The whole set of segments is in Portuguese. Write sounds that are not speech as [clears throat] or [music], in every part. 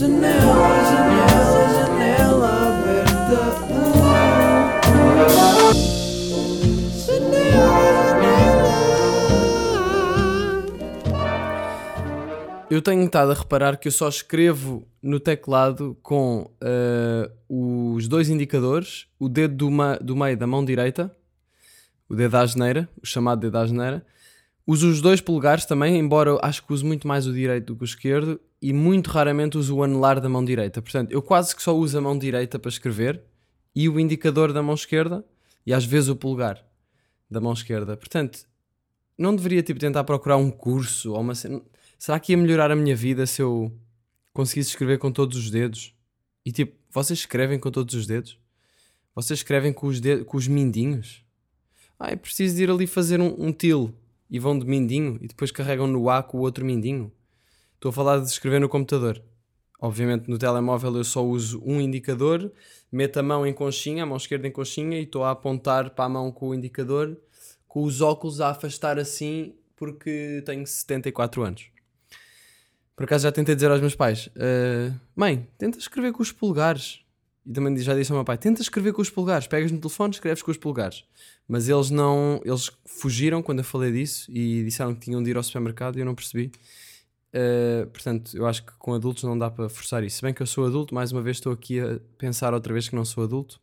Janela, janela, janela aberta. Eu tenho estado a reparar que eu só escrevo no teclado com eh, os dois indicadores, o dedo do, do meio da mão direita, o dedo da asneira, o chamado dedo da asneira. Uso os dois polegares também, embora acho que uso muito mais o direito do que o esquerdo, e muito raramente uso o anelar da mão direita. Portanto, eu quase que só uso a mão direita para escrever e o indicador da mão esquerda e às vezes o polegar da mão esquerda. Portanto, não deveria tipo tentar procurar um curso ou uma. Será que ia melhorar a minha vida se eu conseguisse escrever com todos os dedos? E tipo, vocês escrevem com todos os dedos? Vocês escrevem com os, dedos, com os mindinhos? Ah, é preciso ir ali fazer um, um til e vão de mindinho e depois carregam no A com o outro mindinho. Estou a falar de escrever no computador. Obviamente no telemóvel eu só uso um indicador, meto a mão em conchinha, a mão esquerda em conchinha e estou a apontar para a mão com o indicador, com os óculos a afastar assim porque tenho 74 anos. Por acaso já tentei dizer aos meus pais: "Ah, Mãe, tenta escrever com os polegares. E também já disse ao meu pai: Tenta escrever com os polegares. Pegas no telefone, escreves com os polegares. Mas eles não. Eles fugiram quando eu falei disso e disseram que tinham de ir ao supermercado e eu não percebi. Uh, portanto, eu acho que com adultos não dá para forçar isso. Se bem que eu sou adulto, mais uma vez estou aqui a pensar outra vez que não sou adulto.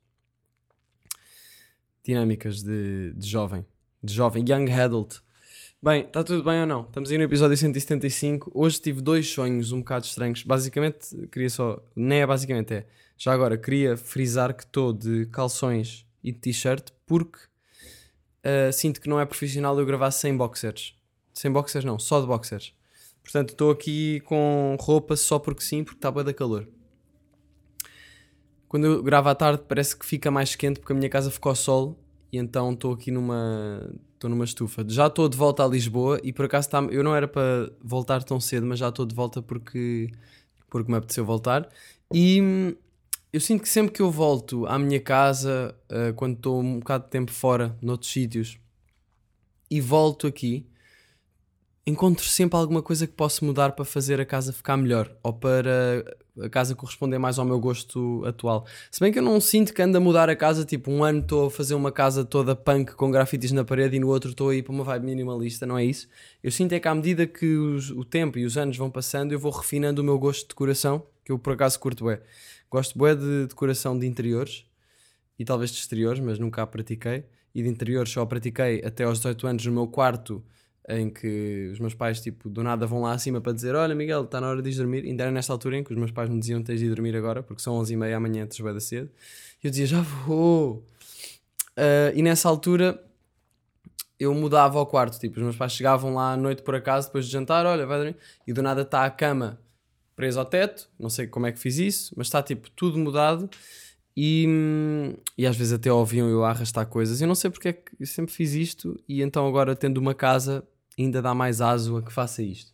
Dinâmicas de, de jovem, de jovem, young adult. Bem, está tudo bem ou não? Estamos aí no episódio 175. Hoje tive dois sonhos um bocado estranhos. Basicamente, queria só. Nem é basicamente, é. Já agora, queria frisar que estou de calções e de t-shirt porque uh, sinto que não é profissional eu gravar sem boxers. Sem boxers, não, só de boxers. Portanto, estou aqui com roupa só porque sim, porque está bem da calor. Quando eu gravo à tarde, parece que fica mais quente porque a minha casa ficou ao sol e então estou aqui numa numa estufa. Já estou de volta a Lisboa e por acaso tá, eu não era para voltar tão cedo, mas já estou de volta porque porque me apeteceu voltar. E eu sinto que sempre que eu volto à minha casa, uh, quando estou um bocado de tempo fora, noutros sítios, e volto aqui, encontro sempre alguma coisa que posso mudar para fazer a casa ficar melhor ou para a casa corresponder mais ao meu gosto atual. Se bem que eu não sinto que ando a mudar a casa, tipo, um ano estou a fazer uma casa toda punk com grafites na parede e no outro estou a ir para uma vibe minimalista, não é isso? Eu sinto é que à medida que os, o tempo e os anos vão passando, eu vou refinando o meu gosto de decoração, que eu por acaso curto bué. Gosto bué de decoração de interiores e talvez de exteriores, mas nunca a pratiquei. E de interiores só a pratiquei até aos 18 anos no meu quarto em que os meus pais, tipo, do nada vão lá acima para dizer: Olha, Miguel, está na hora de ir dormir. Ainda era nesta altura em que os meus pais me diziam: Tens de ir dormir agora, porque são 11h30 amanhã, antes da cedo. E eu dizia: Já vou. Uh, e nessa altura eu mudava ao quarto. Tipo, os meus pais chegavam lá à noite por acaso, depois de jantar: Olha, vai dormir. E do nada está a cama presa ao teto. Não sei como é que fiz isso, mas está tipo tudo mudado. E, e às vezes até ouviam eu arrastar coisas. Eu não sei porque é que eu sempre fiz isto, e então agora, tendo uma casa, ainda dá mais aso a que faça isto.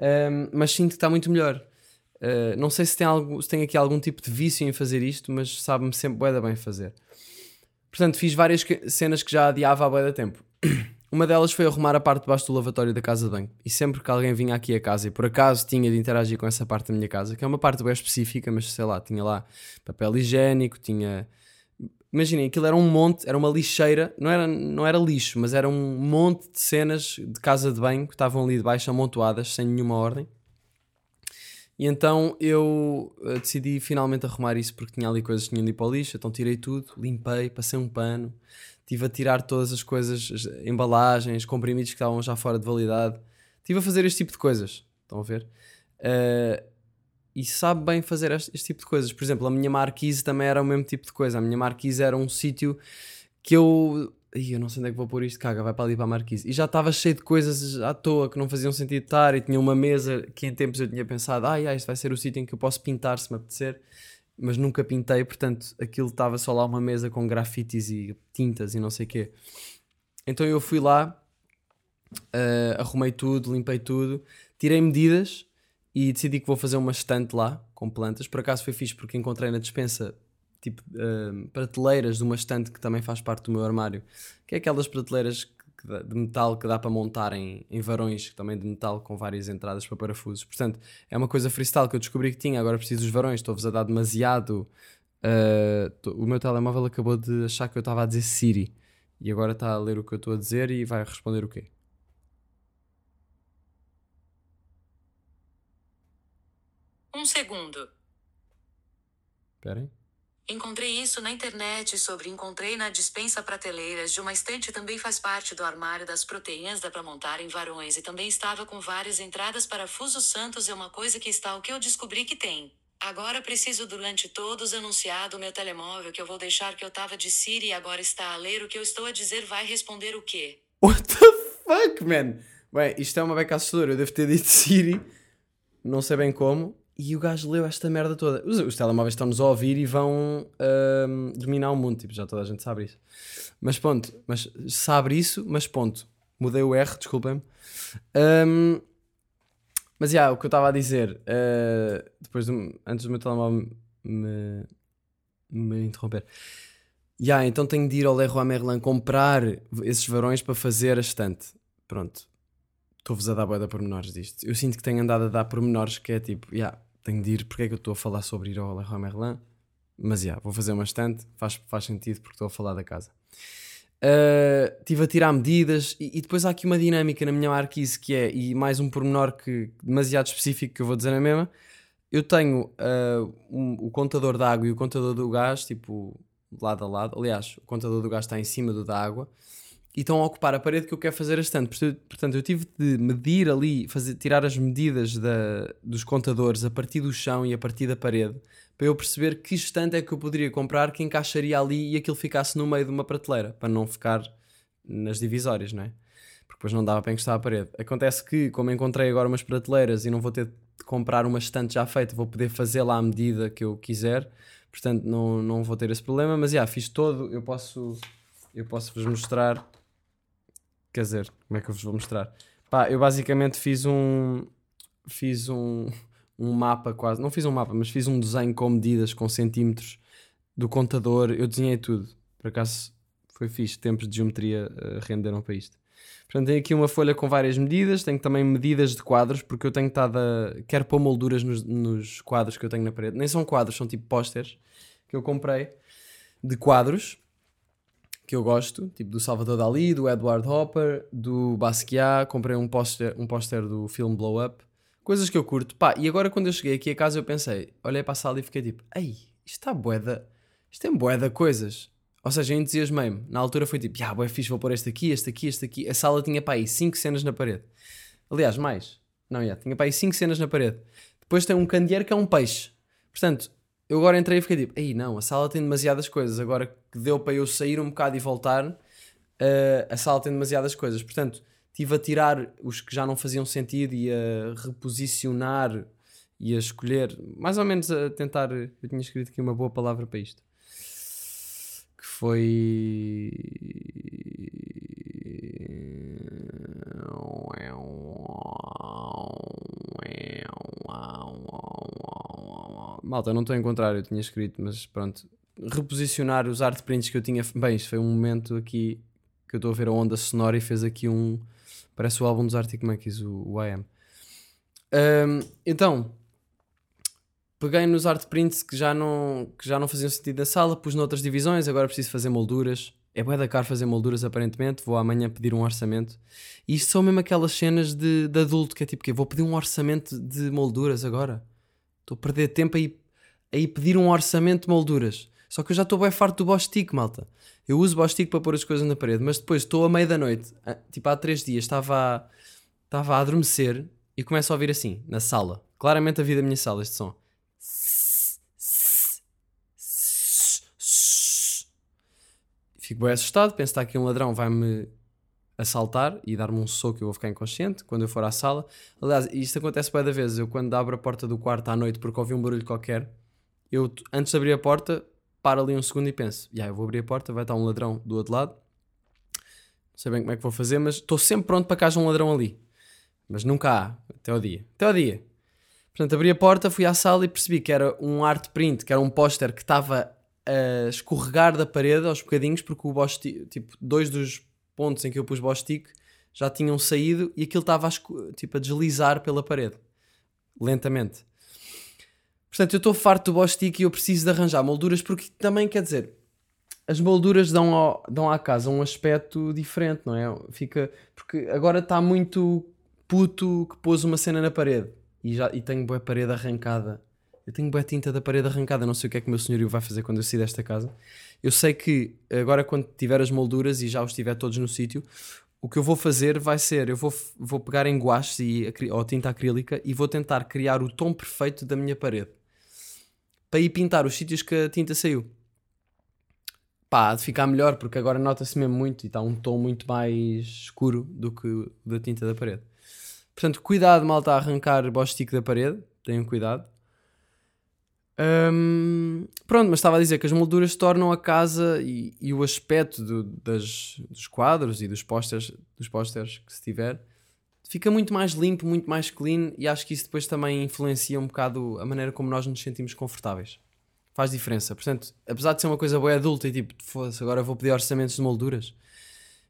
Um, mas sinto que está muito melhor. Uh, não sei se tem, algo, se tem aqui algum tipo de vício em fazer isto, mas sabe-me sempre bué bem fazer. Portanto, fiz várias que- cenas que já adiava há bué da tempo. [coughs] Uma delas foi arrumar a parte de baixo do lavatório da casa de banho. E sempre que alguém vinha aqui a casa e por acaso tinha de interagir com essa parte da minha casa, que é uma parte bem específica, mas sei lá, tinha lá papel higiênico, tinha imaginem, aquilo era um monte, era uma lixeira, não era, não era lixo, mas era um monte de cenas de casa de banho que estavam ali debaixo amontoadas, sem nenhuma ordem. E então eu eh, decidi finalmente arrumar isso porque tinha ali coisas que tinham de ir para o lixo, então tirei tudo, limpei, passei um pano, estive a tirar todas as coisas, as embalagens, comprimidos que estavam já fora de validade. Estive a fazer este tipo de coisas, estão a ver? Eh, e sabe bem fazer este, este tipo de coisas. Por exemplo, a minha marquise também era o mesmo tipo de coisa. A minha marquise era um sítio que eu. Ih, eu não sei onde é que vou pôr isto, caga, vai para ali para a marquise. E já estava cheio de coisas à toa que não faziam sentido estar. E tinha uma mesa que em tempos eu tinha pensado, ai, ai, este vai ser o sítio em que eu posso pintar se me apetecer. Mas nunca pintei, portanto aquilo estava só lá uma mesa com grafites e tintas e não sei o quê. Então eu fui lá, eh, arrumei tudo, limpei tudo, tirei medidas e decidi que vou fazer uma estante lá com plantas. Por acaso foi fixe porque encontrei na despensa tipo eh, prateleiras de uma estante que também faz parte do meu armário, que é aquelas prateleiras que de metal que dá para montar em, em varões, também de metal com várias entradas para parafusos. Portanto, é uma coisa freestyle que eu descobri que tinha, agora preciso dos varões, estou-vos a dar demasiado. ah, tô- o meu telemóvel acabou de achar que eu estava a dizer Siri e agora está a ler o que eu estou a dizer e vai responder o quê? Um segundo. Esperem. Encontrei isso na internet sobre encontrei na dispensa prateleiras de uma estante também faz parte do armário das proteínas dá para montar em varões e também estava com várias entradas parafusos santos é uma coisa que está o que eu descobri que tem. Agora preciso durante todos anunciado meu telemóvel que eu vou deixar que eu tava de Siri e agora está a ler o que eu estou a dizer vai responder o quê? What the fuck, man? Bem, isto é uma beca assustadora. Eu devo ter dito Siri, não sei bem como, e o gajo leu esta merda toda. Os, os telemóveis estão-nos a ouvir e vão ahm, dominar o mundo, tipo, já toda a gente sabe isso. Mas ponto, mas sabe isso, mas ponto. Mudei o R, desculpem-me. Ahm, mas já, o que eu estava a dizer, ah, depois do- antes do meu telemóvel me, me interromper. Já, então tenho de ir ao Leroy Merlin comprar esses varões para fazer a estante. Pronto. Estou-vos a dar boia de pormenores disto. Eu sinto que tenho andado a dar pormenores que é tipo, já, tenho de ir, porque é que eu estou a falar sobre ir ao Leroy Merlin? Mas já, vou fazer uma estante, faz, faz sentido porque estou a falar da casa. Uh, Estive a tirar medidas e, e depois há aqui uma dinâmica na minha marquise que é, e mais um pormenor que, demasiado específico que eu vou dizer na mesma, eu tenho uh, um- o contador da água e o contador do gás, tipo, lado a lado. Aliás, o contador do gás está em cima do da água e estão a ocupar a parede que eu quero fazer a estante. Portanto, eu tive de medir ali, fazer, tirar as medidas da, dos contadores a partir do chão e a partir da parede para eu perceber que estante é que eu poderia comprar que encaixaria ali e aquilo ficasse no meio de uma prateleira para não ficar nas divisórias, não é? Porque depois não dava para encostar à parede. Acontece que, como encontrei agora umas prateleiras e não vou ter de comprar uma estante já feita, vou poder fazê-la à medida que eu quiser, portanto não, não vou ter esse problema. Mas já, fiz todo, eu posso, eu posso vos mostrar. Quer dizer, como é que eu vos vou mostrar? Pá, eu basicamente fiz um. Fiz um, um mapa quase. Não fiz um mapa, mas fiz um desenho com medidas, com centímetros do contador. Eu desenhei tudo. Por acaso foi fixe. Tempos de geometria eh, renderam para isto. Portanto, tenho aqui uma folha com várias medidas. Tenho também medidas de quadros, porque eu tenho estado a. Quero pôr molduras nos, nos quadros que eu tenho na parede. Nem são quadros, são tipo pósteres que eu comprei de quadros que eu gosto, tipo do Salvador Dali, do Edward Hopper, do Basquiat, comprei um póster um póster do filme Blow Up, coisas que eu curto. Pá, e agora quando eu cheguei aqui a casa eu pensei, olhei para a sala e fiquei tipo, ei, isto está boeda, isto tem boeda coisas. Ou seja, eu entusiasmei-me. Na altura foi tipo, ah, boé fixe, vou pôr este aqui, este aqui, este aqui. A sala tinha para aí 5 cenas na parede. Aliás, mais. Não, já, tinha para aí 5 cenas na parede. Depois tem um candeeiro que é um peixe. Portanto, eu agora entrei e fiquei tipo, ei não, a sala tem demasiadas coisas. Agora que deu para eu sair um bocado e voltar, eh, a sala tem demasiadas coisas. Portanto, estive a tirar os que já não faziam sentido e a reposicionar e a escolher, mais ou menos a tentar. Eu tinha escrito aqui uma boa palavra para isto. Que foi. Malta, não estou a encontrar, eu tinha escrito, mas pronto. Reposicionar os art prints que eu tinha. Bem, isto foi um momento aqui que eu estou a ver a onda sonora e fez aqui um. Parece o álbum dos Arctic Monkeys, o, o I Am. Ahm, então, peguei nos art prints que já, não, que já não faziam sentido na sala, pus noutras divisões, agora preciso fazer molduras. É bué da caro fazer molduras aparentemente, vou amanhã pedir um orçamento. E isto são mesmo aquelas cenas de, de adulto, que é tipo que vou pedir um orçamento de molduras agora. Estou a perder tempo aí, aí pedir um orçamento de molduras. Só que eu já estou bem farto do Bostic, malta. Eu uso Bostic para pôr as coisas na parede, mas depois estou à meia da noite, tipo há três dias, estava a, estava a adormecer e começo a ouvir assim, na sala. Claramente a vida da minha sala, este som. Fico bem assustado, penso que está aqui um ladrão, vai-me assaltar e dar-me um soco eu vou ficar inconsciente quando eu for à sala. Aliás, isto acontece bem da vez. Eu quando abro a porta do quarto à noite porque ouvi um barulho qualquer, eu antes de abrir a porta, paro ali um segundo e penso, já, eu vou abrir a porta, vai estar um ladrão do outro lado. Não sei bem como é que vou fazer, mas estou sempre pronto para que haja um ladrão ali. Mas nunca há, até ao dia. Até ao dia. Portanto, abri a porta, fui à sala e percebi que era um art print, que era um póster que estava a escorregar da parede aos bocadinhos, porque o ti- tipo, dois dos pontos em que eu pus Bostic já tinham saído e aquilo estava a, tipo, a deslizar pela parede, lentamente. Portanto, eu estou farto do Bostic e eu preciso de arranjar molduras porque também, quer dizer, as molduras dão, ao- dão à casa um aspecto diferente, não é? Fica, porque agora está muito puto que pôs uma cena na parede e, já, e tenho boa parede arrancada. Eu tenho boa tinta da parede arrancada, não sei o que é que o meu senhorio vai fazer quando eu sair desta casa. Eu sei que agora quando tiver as molduras e já os tiver todos no sítio, o que eu vou fazer vai ser, eu vou, vou pegar em guaches e, ou tinta acrílica e vou tentar criar o tom perfeito da minha parede. Para ir pintar os sítios que a tinta saiu. Pá, há de ficar melhor porque agora nota-se mesmo muito e está um tom muito mais escuro do que o da tinta da parede. Portanto, cuidado, malta, a arrancar bostique da parede. Tenham cuidado. Hum, pronto, mas estava a dizer que as molduras tornam a casa e, e o aspecto do- das, dos quadros e dos pósteres, dos pósteres que se tiver fica muito mais limpo, muito mais clean e acho que isso depois também influencia um bocado a maneira como nós nos sentimos confortáveis. Faz diferença. Portanto, apesar de ser uma coisa boa adulta e tipo, foda-se, agora vou pedir orçamentos de molduras,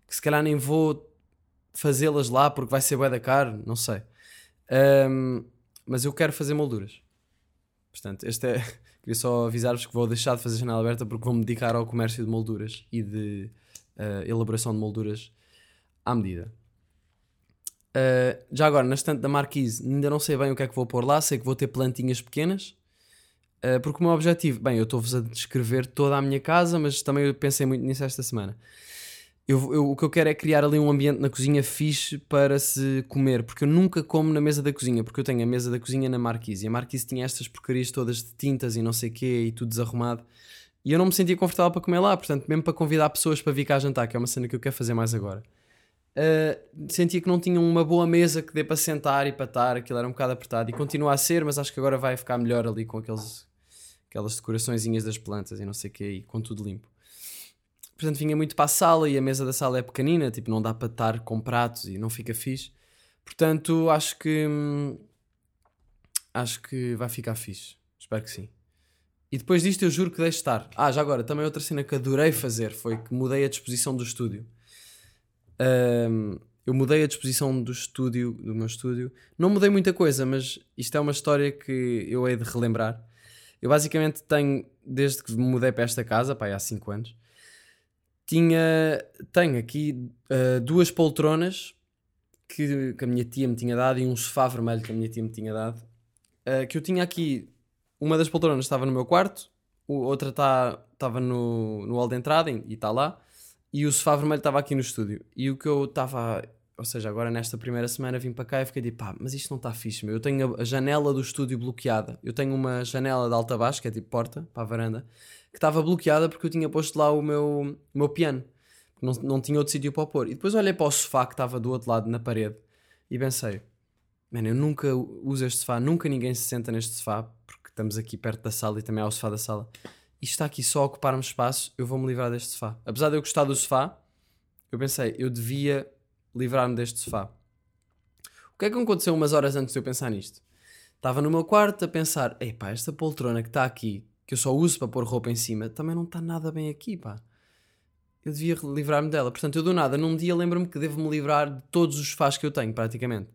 que se calhar nem vou fazê-las lá porque vai ser bué da caro, não sei. Hum, mas eu quero fazer molduras. Portanto, este é. [laughs] Queria só avisar-vos que vou deixar de fazer janela aberta porque vou me dedicar ao comércio de molduras e de eh, elaboração de molduras à medida. Eh, já agora, na estante da Marquise, ainda não sei bem o que é que vou pôr lá, sei que vou ter plantinhas pequenas. eh, porque o meu objetivo, bem, eu estou-vos a descrever toda a minha casa, mas também eu pensei muito nisso esta semana. Eu, eu- o que eu quero é criar ali um ambiente na cozinha fixe para se comer, porque eu nunca como na mesa da cozinha, porque eu tenho a mesa da cozinha na Marquise e a Marquise tinha estas porcarias todas de tintas e não sei o quê e tudo desarrumado. E eu não me sentia confortável para comer lá, portanto, mesmo para convidar pessoas para vir cá jantar, que é uma cena que eu quero fazer mais agora. Uh, sentia que não tinham uma boa mesa que dê para sentar e para estar, aquilo era um bocado apertado e continua a ser, mas acho que agora vai ficar melhor ali com aqueles, aquelas decoraçõezinhas das plantas e não sei o quê e com tudo limpo. Portanto, vinha muito para a sala e a mesa da sala é pequenina, tipo, não dá para estar com pratos e não fica fixe. Portanto, acho que acho que vai ficar fixe. Espero que sim. E depois disto eu juro que deixo estar. Ah, já agora, também outra cena que adorei fazer foi que mudei a disposição do estúdio. Ahm, eu mudei a disposição do estúdio, do meu estúdio. Não mudei muita coisa, mas isto é uma história que eu hei de relembrar. Eu basicamente tenho, desde que me mudei para esta casa, pá, há 5 anos, tinha, tenho aqui ah, duas poltronas que, que a minha tia me tinha dado e um sofá vermelho que a minha tia me tinha dado. ah, que eu tinha aqui, uma das poltronas estava no meu quarto, outra estava no, no hall de entrada e está lá, e o sofá vermelho estava aqui no estúdio. E o que eu estava, ou seja, agora nesta primeira semana vim para cá e fiquei tipo, pá, mas isto não está fixe, meu. Eu tenho a, janela do estúdio bloqueada. Eu tenho uma janela de alta baixo, que é tipo porta, para a varanda, que estava bloqueada porque eu tinha posto lá o meu, o meu piano. Não, não tinha outro sítio para pôr. E depois olhei para o sofá que estava do outro lado na parede e pensei, mano, eu nunca uso este sofá, nunca ninguém se senta neste sofá, porque estamos aqui perto da sala e também há o sofá da sala. Isto está aqui só a ocupar-me espaço, eu vou-me livrar deste sofá. Apesar de eu gostar do sofá, eu pensei, eu devia livrar-me deste sofá. O que é que aconteceu umas horas antes de eu pensar nisto? Estava no meu quarto a pensar, ei esta poltrona que está aqui, que eu só uso para pôr roupa em cima, também não está nada bem aqui, pá. Eu devia livrar-me dela. Portanto, eu do nada, num dia lembro-me que devo-me livrar de todos os sofás que eu tenho, praticamente.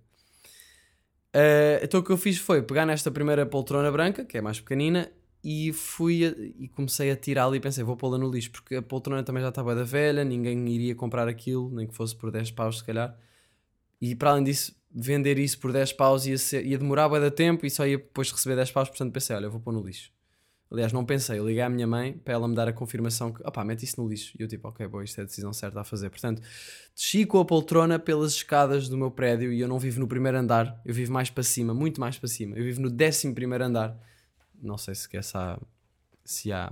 Eh, então o que eu fiz foi pegar nesta primeira poltrona branca, que é mais pequenina, e fui a- e comecei a tirá-la e pensei, vou pô-la no lixo, porque a poltrona também já estava da velha, ninguém iria comprar aquilo, nem que fosse por 10 paus se calhar. E para além disso, vender isso por 10 paus ia, ser- ia demorar bué da tempo e só ia depois receber 10 paus, portanto pensei, olha, vou pôr no lixo. Aliás, não pensei, eu liguei à minha mãe para ela me dar a confirmação que, opá, mete isso no lixo. E eu tipo, ok, boa, isto é a decisão certa a fazer. Portanto, desci com a poltrona pelas escadas do meu prédio e eu não vivo no primeiro andar, eu vivo mais para cima, muito mais para cima. Eu vivo no décimo primeiro andar. Não sei se, há, se há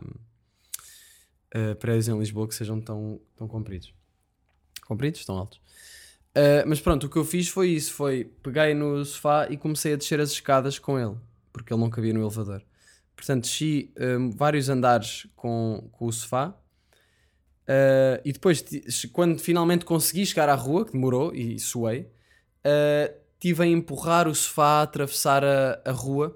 eh, prédios em Lisboa que sejam tão, tão compridos. Compridos? Tão altos. Uh, mas pronto, o que eu fiz foi isso: foi peguei no sofá e comecei a descer as escadas com ele, porque ele não cabia no elevador. Portanto, desci um, vários andares com, com o sofá. Uh, e depois, quando finalmente consegui chegar à rua, que demorou e suei, uh, tive a empurrar o sofá, a atravessar a, a rua,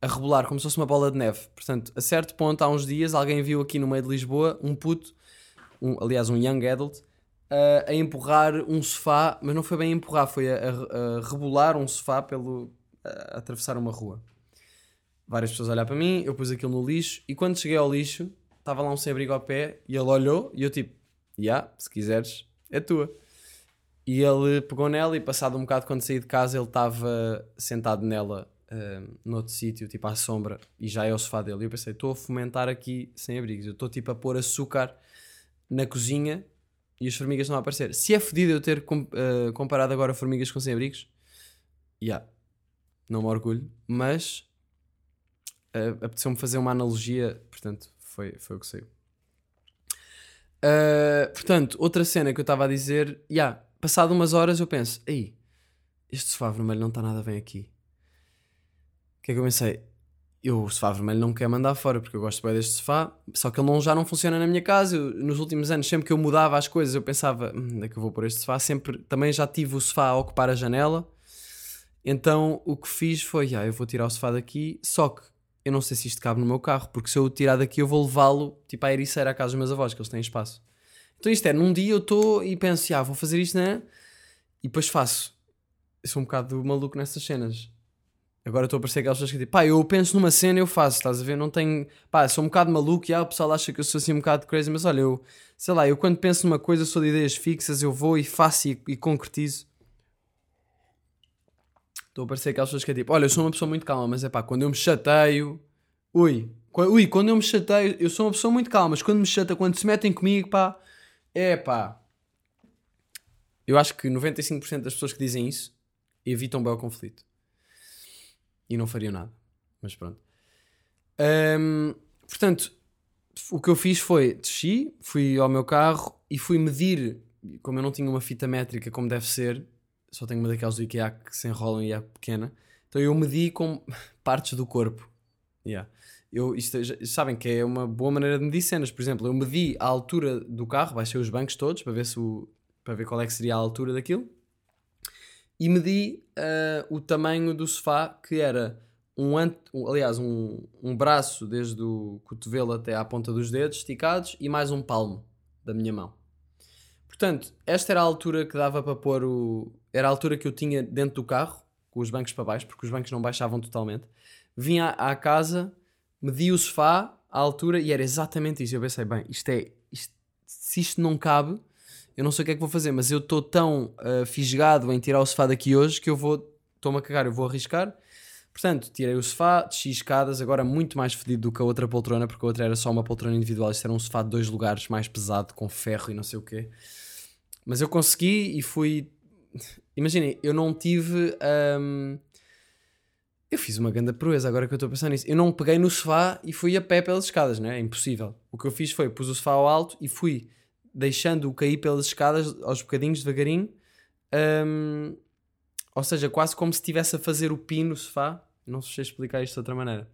a rebolar como se fosse uma bola de neve. Portanto, a certo ponto, há uns dias, alguém viu aqui no meio de Lisboa um puto, um, aliás, um young adult, a, a empurrar um sofá, mas não foi bem empurrar, foi a, a- a rebolar um sofá pelo. a, atravessar uma rua. Várias pessoas a olhar para mim, eu pus aquilo no lixo e quando cheguei ao lixo, estava lá um sem-abrigo ao pé e ele olhou e eu tipo, já, se quiseres, é tua. E ele pegou nela e passado um bocado quando saí de casa ele estava sentado nela ah, noutro sítio, tipo à sombra, e já é o sofá dele. E eu pensei, estou a fomentar aqui sem abrigos, eu estou tipo a pôr açúcar na cozinha e as formigas estão a aparecer. Se é fodido eu ter com- ah, comparado agora formigas com sem abrigos, já, não me orgulho, mas ah, apeteceu-me fazer uma analogia, portanto, foi, foi o que saiu. Ah, portanto, outra cena que eu estava a dizer, já, passado umas horas eu penso, aí, este sofá vermelho não está nada bem aqui. Que é que eu pensei? Eu o sofá vermelho não quero mandar fora porque eu gosto bem deste sofá, só que ele não, já não funciona na minha casa. Eu, nos últimos anos, sempre que eu mudava as coisas, eu pensava, "Hum, onde é que eu vou pôr este sofá? Sempre, também já tive o sofá a ocupar a janela. Então o que fiz foi, ah, eu vou tirar o sofá daqui, só que eu não sei se isto cabe no meu carro, porque se eu o tirar daqui eu vou levá-lo tipo à ericeira à casa dos meus avós, que eles têm espaço. Então isto é, num dia eu estou e penso, ah, vou fazer isto, né? E depois faço. Eu sou um bocado maluco nessas cenas. Agora estou a parecer aquelas pessoas que tipo, pá, eu penso numa cena e eu faço, estás a ver? Não tenho, pá, sou um bocado maluco e ah, o pessoal acha que eu sou assim um bocado crazy, mas olha, eu, sei lá, eu quando penso numa coisa sou de ideias fixas, eu vou e faço e, e concretizo. Estou a parecer aquelas pessoas que é tipo, olha, eu sou uma pessoa muito calma, mas é pá, quando eu me chateio, ui, ui, quando eu me chateio, eu sou uma pessoa muito calma, mas quando me chateio, quando se metem comigo, pá, é pá. Eu acho que 95% das pessoas que dizem isso evitam bem o conflito e não fariam nada. Mas pronto. Ahm, portanto, o que eu fiz foi desci, fui ao meu carro e fui medir. Como eu não tinha uma fita métrica como deve ser, só tenho uma daquelas do IKEA que se enrolam e é pequena. Então eu medi com [laughs] partes do corpo. Yeah. Eu, isto, já- sabem que é uma boa maneira de medir cenas. Por exemplo, eu medi a altura do carro, baixei os bancos todos para ver, se o, para ver qual é que seria a altura daquilo e medi ah, o tamanho do sofá que era um, um- aliás um, um braço desde o cotovelo até à ponta dos dedos esticados e mais um palmo da minha mão. Portanto esta era a altura que dava para pôr o era a altura que eu tinha dentro do carro com os bancos para baixo porque os bancos não baixavam totalmente. Vim à, à casa medi o sofá à altura e era exatamente isso. Eu pensei bem isto é isto- se isto não cabe eu não sei o que é que vou fazer, mas eu estou tão ah, fisgado em tirar o sofá daqui hoje que eu vou, estou-me a cagar, eu vou arriscar. Portanto, tirei o sofá, desci escadas, agora muito mais fedido do que a outra poltrona, porque a outra era só uma poltrona individual, isto era um sofá de dois lugares, mais pesado, com ferro e não sei o quê. Mas eu consegui e fui. [laughs] Imaginem, eu não tive. ahm, Eu fiz uma grande proeza, agora que eu estou a pensar nisso. Eu não peguei no sofá e fui a pé pelas escadas, não é? É impossível. O que eu fiz foi pus o sofá ao alto e fui deixando-o cair pelas escadas aos bocadinhos, devagarinho. Ahm, ou seja, quase como se estivesse a fazer o pino no sofá. Não sei explicar isto de outra maneira.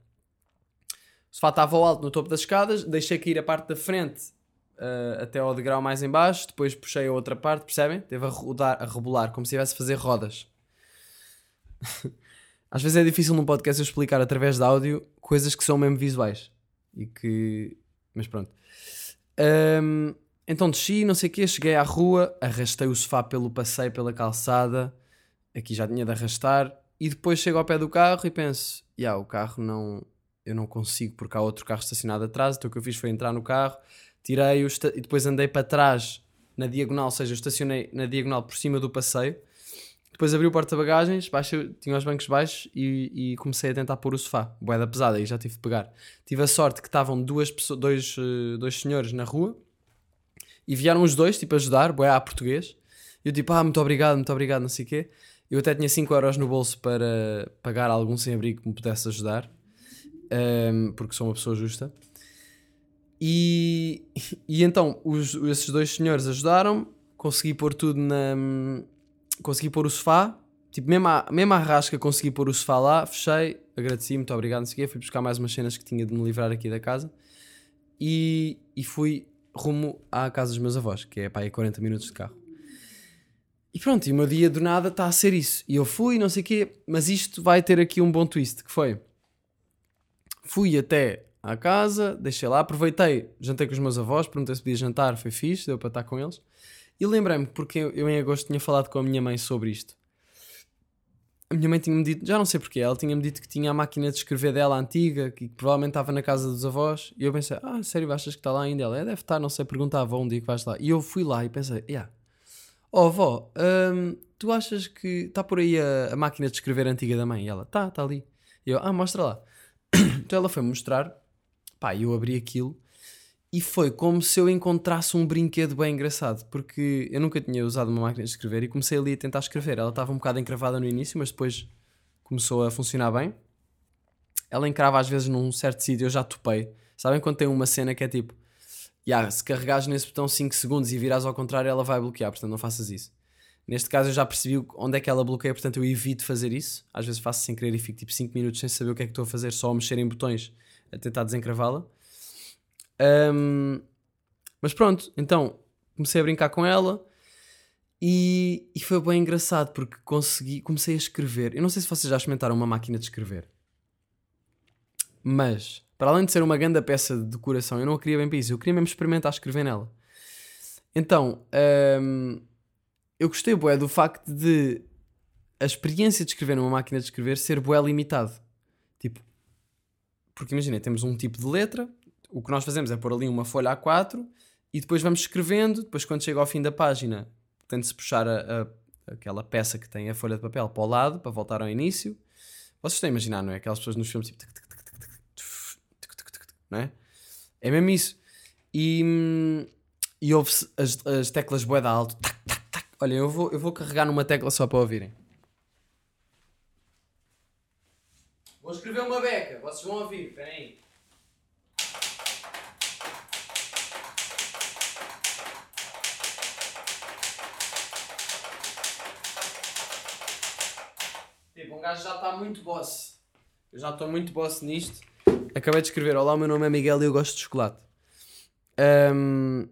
O sofá estava ao alto no topo das escadas, deixei cair a parte da frente ah, até ao degrau mais em baixo, depois puxei a outra parte, percebem? Teve a rodar, a rebolar, como se estivesse a fazer rodas. [laughs] Às vezes é difícil num podcast eu explicar através de áudio coisas que são mesmo visuais. E que. Mas pronto. Ahm, então desci, não sei o quê, cheguei à rua, arrastei o sofá pelo passeio, pela calçada. Aqui já tinha de arrastar. E depois chego ao pé do carro e penso: "Ya, o carro não. Eu não consigo porque há outro carro estacionado atrás. Então o que eu fiz foi entrar no carro, tirei-o e depois andei para trás na diagonal, ou seja, eu estacionei na diagonal por cima do passeio. Depois abri o porta-bagagens, tinha os bancos baixos e, e comecei a tentar pôr o sofá. Boeda pesada, aí já tive de pegar. Tive a sorte que estavam duas pessoas, dois, eh, dois senhores na rua e vieram os dois, tipo, ajudar, boé a português. Eu tipo, ah, muito obrigado, muito obrigado, não sei o quê. Eu até tinha 5 euros no bolso para pagar algum sem-abrigo que me pudesse ajudar, ehm, porque sou uma pessoa justa. E, [laughs] e então, os, esses dois senhores ajudaram-me, consegui pôr tudo na. Consegui pôr o sofá, tipo, mesmo à, mesmo à rasca consegui pôr o sofá lá, fechei, agradeci, muito obrigado, não sei o quê, fui buscar mais umas cenas que tinha de me livrar aqui da casa e, e fui rumo à casa dos meus avós, que é para aí 40 minutos de carro. E pronto, e o meu dia do nada está a ser isso. E eu fui, não sei o quê, mas isto vai ter aqui um bom twist, que foi... Fui até à casa, deixei lá, aproveitei, jantei com os meus avós, perguntei se podia jantar, foi fixe, deu para estar com eles. E lembrei-me, porque eu em agosto tinha falado com a minha mãe sobre isto. Minha mãe tinha-me dito, já não sei porquê, ela tinha-me dito que tinha a máquina de escrever dela antiga, que provavelmente estava na casa dos avós. E eu pensei, ah, sério, achas que está lá ainda? Ela, é, deve estar, não sei, pergunta à avó um dia que vais lá. E eu fui lá e pensei, yeah. oh avó, hum, tu achas que está por aí a, a máquina de escrever antiga da mãe? E ela, tá, está ali. E eu, ah, mostra lá. [coughs] então ela foi mostrar, pá, eu abri aquilo e foi como se eu encontrasse um brinquedo bem engraçado, porque eu nunca tinha usado uma máquina de escrever e comecei ali a tentar escrever. Ela estava um bocado encravada no início, mas depois começou a funcionar bem. Ela encrava às vezes num certo sítio, eu já topei. Sabem quando tem uma cena que é tipo, yeah, se carregares nesse botão 5 segundos e virares ao contrário, ela vai bloquear, portanto não faças isso. Neste caso eu já percebi onde é que ela bloqueia, portanto eu evito fazer isso. Às vezes faço sem querer e fico tipo 5 minutos sem saber o que é que estou a fazer, só a mexer em botões a tentar desencravá-la. Um, mas pronto, então comecei a brincar com ela e, e, foi bem engraçado porque consegui, comecei a escrever. Eu não sei se vocês já experimentaram uma máquina de escrever, mas para além de ser uma grande peça de decoração, eu não a queria bem para isso, eu queria mesmo experimentar escrever nela. Então, um, eu gostei bué do facto de a experiência de escrever numa máquina de escrever ser bué limitado. Tipo, porque imagina, temos um tipo de letra, o que nós fazemos é pôr ali uma folha A4 e depois vamos escrevendo. Depois, quando chega ao fim da página, tenta-se puxar a, a, aquela peça que tem a folha de papel para o lado para voltar ao início. Vocês estão a imaginar, não é? Aquelas pessoas nos filmes tipo. Não é? É mesmo isso. E, e ouve-se as, as teclas boeda alto. Tac, tac, tac. Olha, eu vou, eu vou carregar numa tecla só para ouvirem. Vou escrever uma beca, vocês vão ouvir, espera gajo já está muito boss. Eu já estou muito boss nisto. Acabei de escrever: Olá, o meu nome é Miguel e eu gosto de chocolate. Um,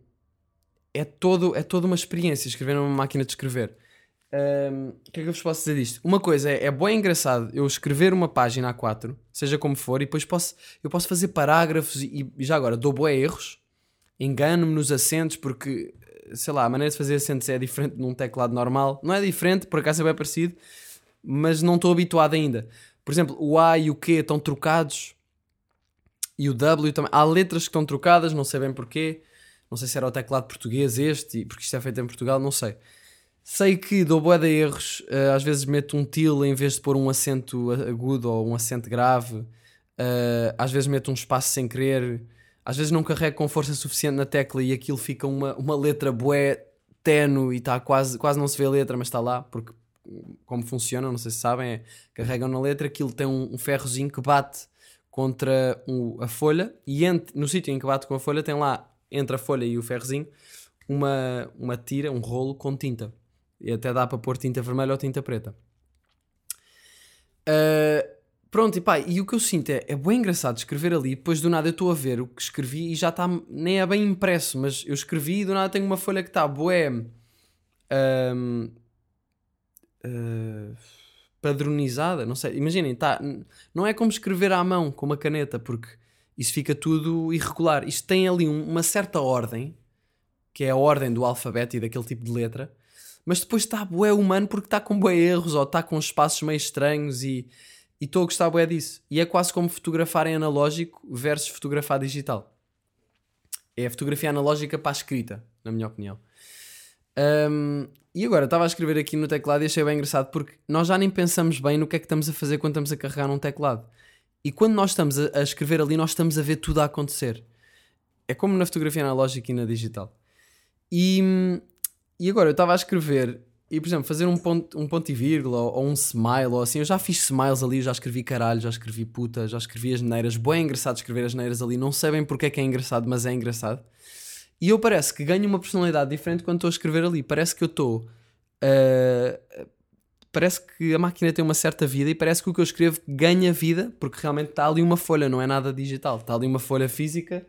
é, todo, é toda uma experiência escrever numa máquina de escrever. Um, o que é que eu vos posso dizer disto? Uma coisa é, é bem engraçado eu escrever uma página A4, seja como for, e depois posso, eu posso fazer parágrafos e, e já agora dou boé erros, engano-me nos acentos, porque sei lá, a maneira de fazer acentos é diferente num teclado normal. Não é diferente, por acaso é bem parecido, mas não estou habituado ainda. Por exemplo, o A e o Q estão trocados e o W também. Há letras que estão trocadas, não sei bem porquê. Não sei se era o teclado português este, porque isto é feito em Portugal, não sei. Sei que dou boa de erros, eh, às vezes meto um til em vez de pôr um acento agudo ou um acento grave, eh, às vezes meto um espaço sem querer, às vezes não carrego com força suficiente na tecla e aquilo fica uma, uma letra bué tenue e está quase, quase não se vê a letra, mas está lá, porque como funciona, não sei se sabem, é, carregam na letra, aquilo tem um, um ferrozinho que bate contra o, a folha e no sítio em que bate com a folha tem lá, entre a folha e o ferrozinho, uma, uma tira, um rolo com tinta. E até dá para pôr tinta vermelha ou tinta preta. Uh, pronto, e pá, e o que eu sinto é, é bem engraçado escrever ali, depois do nada eu estou a ver o que escrevi e já está, nem é bem impresso, mas eu escrevi e do nada tenho uma folha que está boé. Um, uh, padronizada, não sei, imaginem, tá, não é como escrever à mão com uma caneta, porque isso fica tudo irregular. Isto tem ali um, uma certa ordem, que é a ordem do alfabeto e daquele tipo de letra, mas depois está bué humano porque está com bué erros ou está com espaços meio estranhos e estou a gostar bué disso. E é quase como fotografar em analógico versus fotografar digital. É a fotografia analógica para a escrita, na minha opinião. Um, e agora, estava a escrever aqui no teclado e achei bem engraçado porque nós já nem pensamos bem no que é que estamos a fazer quando estamos a carregar num teclado. E quando nós estamos a, a escrever ali, nós estamos a ver tudo a acontecer. É como na fotografia analógica e na digital. E, e agora, eu estava a escrever e, por exemplo, fazer um ponto, um ponto e vírgula ou, ou, um smile ou assim. Eu já fiz smiles ali, já escrevi caralho, já escrevi puta, já escrevi as neiras. Bem engraçado escrever as neiras ali. Não sabem porque é que é engraçado, mas é engraçado. E eu parece que ganho uma personalidade diferente quando estou a escrever ali. Parece que eu estou. Uh, parece que a máquina tem uma certa vida e parece que o que eu escrevo ganha vida, porque realmente está ali uma folha, não é nada digital. Está ali uma folha física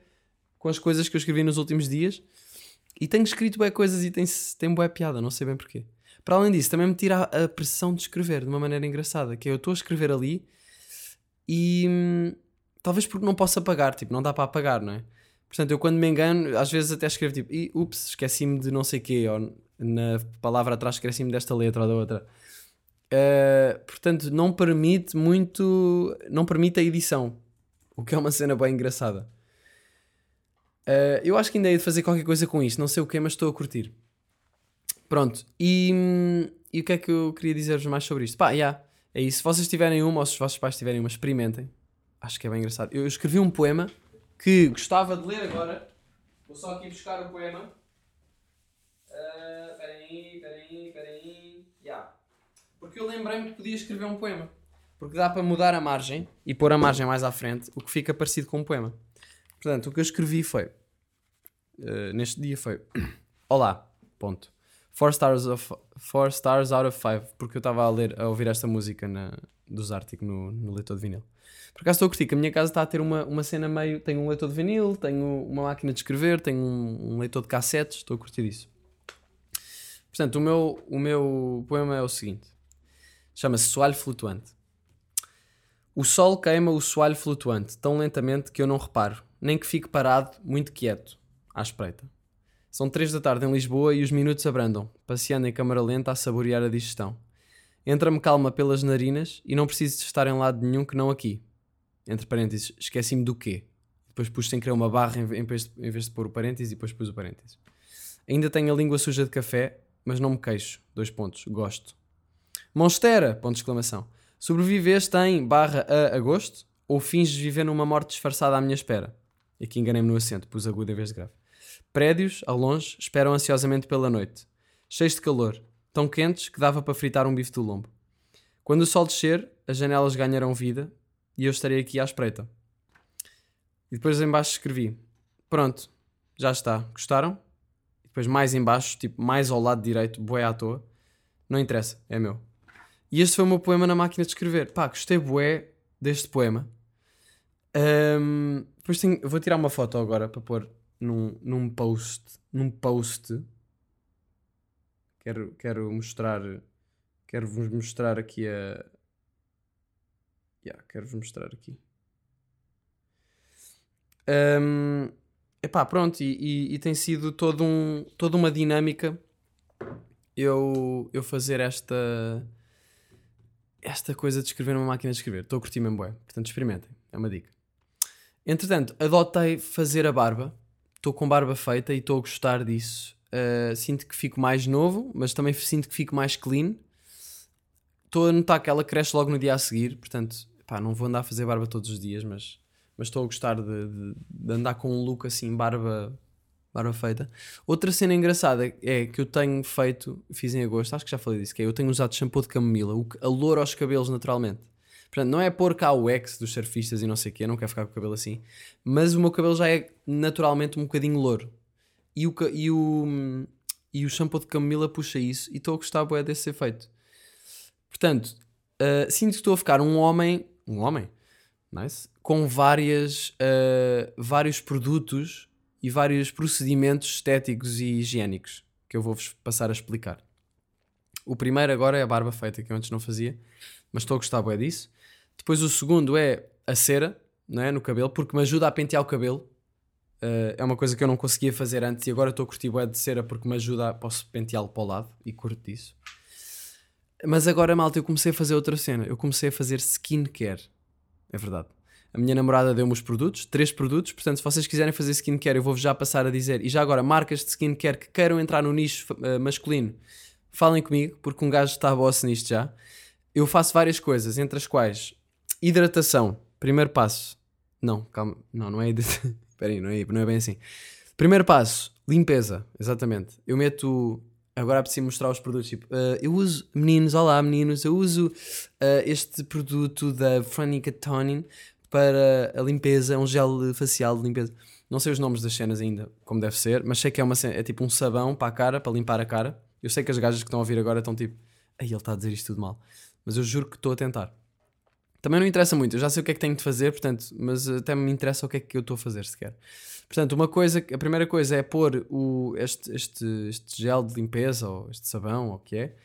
com as coisas que eu escrevi nos últimos dias. E tenho escrito bem coisas e tem, tem boa piada, não sei bem porquê. Para além disso, também me tira a, pressão de escrever de uma maneira engraçada, que é eu estou a escrever ali e hum, talvez porque não posso apagar, tipo, não dá para apagar, não é? Portanto, eu quando me engano, às vezes até escrevo tipo, "Ih, ups, esqueci-me de não sei quê, ou na palavra atrás esqueci-me desta letra ou da outra. Uh, portanto, não permite muito. Não permite a edição. O que é uma cena bem engraçada. Uh, eu acho que ainda hei de fazer qualquer coisa com isto. Não sei o que, mas estou a curtir. Pronto. E, e o que é que eu queria dizer-vos mais sobre isto? Pá, yeah, é isso. Se vocês tiverem uma ou se os vossos pais tiverem uma, experimentem. Acho que é bem engraçado. Eu escrevi um poema que gostava de ler agora. Vou só aqui buscar o poema. Ah, Espera aí, espera aí, espera aí. Yeah. Porque eu lembrei-me que podia escrever um poema. Porque dá para mudar a margem e pôr a margem mais à frente, o que fica parecido com um poema. Portanto, o que eu escrevi foi. eh, neste dia foi. [coughs] Olá, ponto. 4 stars, of, four stars out of 5, porque eu estava a, ler, a ouvir esta música na, dos Arctic no, no leitor de vinil. Por acaso estou a curtir, que a minha casa está a ter uma, uma cena meio. Tenho um leitor de vinil, tenho uma máquina de escrever, tenho um, um leitor de cassetes, estou a curtir isso. Portanto, o meu, o meu poema é o seguinte: chama-se Soalho Flutuante. O sol queima o soalho flutuante tão lentamente que eu não reparo, nem que fique parado, muito quieto, à espreita. São três da tarde em Lisboa e os minutos abrandam, passeando em câmara lenta a saborear a digestão. Entra-me calma pelas narinas e não preciso de estar em lado nenhum que não aqui. Entre parênteses, esqueci-me do quê? Depois pus sem querer uma barra em vez, de, em vez de pôr o parênteses e depois pus o parênteses. Ainda tenho a língua suja de café, mas não me queixo. Dois pontos. Gosto. Monstera! Ponto de exclamação. Sobreviveste em barra a agosto ou finges viver numa morte disfarçada à minha espera? Aqui enganei-me no acento, pus agudo em vez de grave. Prédios, ao longe, esperam ansiosamente pela noite. Cheios de calor, tão quentes que dava para fritar um bife do lombo. Quando o sol descer, as janelas ganharão vida e eu estarei aqui à espreita. E depois em baixo escrevi: Pronto, já está. Gostaram? E depois mais em baixo, tipo mais ao lado direito, bué à toa. Não interessa, é meu. E este foi o meu poema na máquina de escrever. Pá, gostei bué deste poema. Ahm, depois tenho, vou tirar uma foto agora para pôr num, num post. Num post. Quero, quero mostrar. Quero vos mostrar aqui a. Yeah, quero vos mostrar aqui. Ahm, epá, pronto, e, e- e tem sido todo um, toda uma dinâmica eu, eu fazer esta esta coisa de escrever numa máquina de escrever. Estou a curtir mesmo bué. Portanto, experimentem. É uma dica. Entretanto, adotei fazer a barba. Estou com barba feita e estou a gostar disso. Uh, sinto que fico mais novo, mas também sinto que fico mais clean. Estou a notar que ela cresce logo no dia a seguir. Portanto, pá, não vou andar a fazer barba todos os dias, mas mas estou a gostar de, de- de andar com um look assim, barba, barba feita. Outra cena engraçada é que eu tenho feito, fiz em agosto, acho que já falei disso, que é eu tenho usado shampoo de camomila, o que aloura os cabelos naturalmente. Portanto, não é pôr cá o ex dos surfistas e não sei o quê, não quero ficar com o cabelo assim, mas o meu cabelo já é naturalmente um bocadinho louro. E o, e o, e o shampoo de camomila puxa isso e estou a gostar bué desse efeito. Portanto, uh, sinto que estou a ficar um homem, um homem, nice, com várias, uh, vários produtos e vários procedimentos estéticos e higiênicos que eu vou-vos passar a explicar. O primeiro agora é a barba feita, que eu antes não fazia, mas estou a gostar bué disso. Depois o segundo é a cera, não é, no cabelo, porque me ajuda a pentear o cabelo. Uh, é uma coisa que eu não conseguia fazer antes e agora estou a curtir bué de cera porque me ajuda, a, posso penteá-lo para o lado e curto disso. Mas agora, malta, eu comecei a fazer outra cena. Eu comecei a fazer skincare. É verdade. A minha namorada deu-me os produtos, três produtos. Portanto, se vocês quiserem fazer skincare, eu vou-vos já passar a dizer. E já agora, marcas de skincare que queiram entrar no nicho eh, masculino, falem comigo, porque um gajo está a boss nisto já. Eu faço várias coisas, entre as quais hidratação, primeiro passo. Não, calma, não, não é hidratação. [laughs] Espera aí, não é, não é bem assim. Primeiro passo, limpeza, exatamente. Eu meto. Agora preciso mostrar os produtos. Tipo, eh, eu uso, meninos, olá meninos, eu uso eh, este produto da Franica Tonin para a limpeza, é um gel facial de limpeza. Não sei os nomes das cenas ainda, como deve ser, mas sei que é, uma, é tipo um sabão para a cara, para limpar a cara. Eu sei que as gajas que estão a ouvir agora estão tipo, ai, ele está a dizer isto tudo mal. Mas eu juro que estou a tentar. Também não interessa muito, eu já sei o que é que tenho de fazer, portanto, mas até me interessa o que é que eu estou a fazer sequer. Portanto, uma coisa, a primeira coisa é pôr o, este, este, este gel de limpeza, ou este sabão, ou o que é.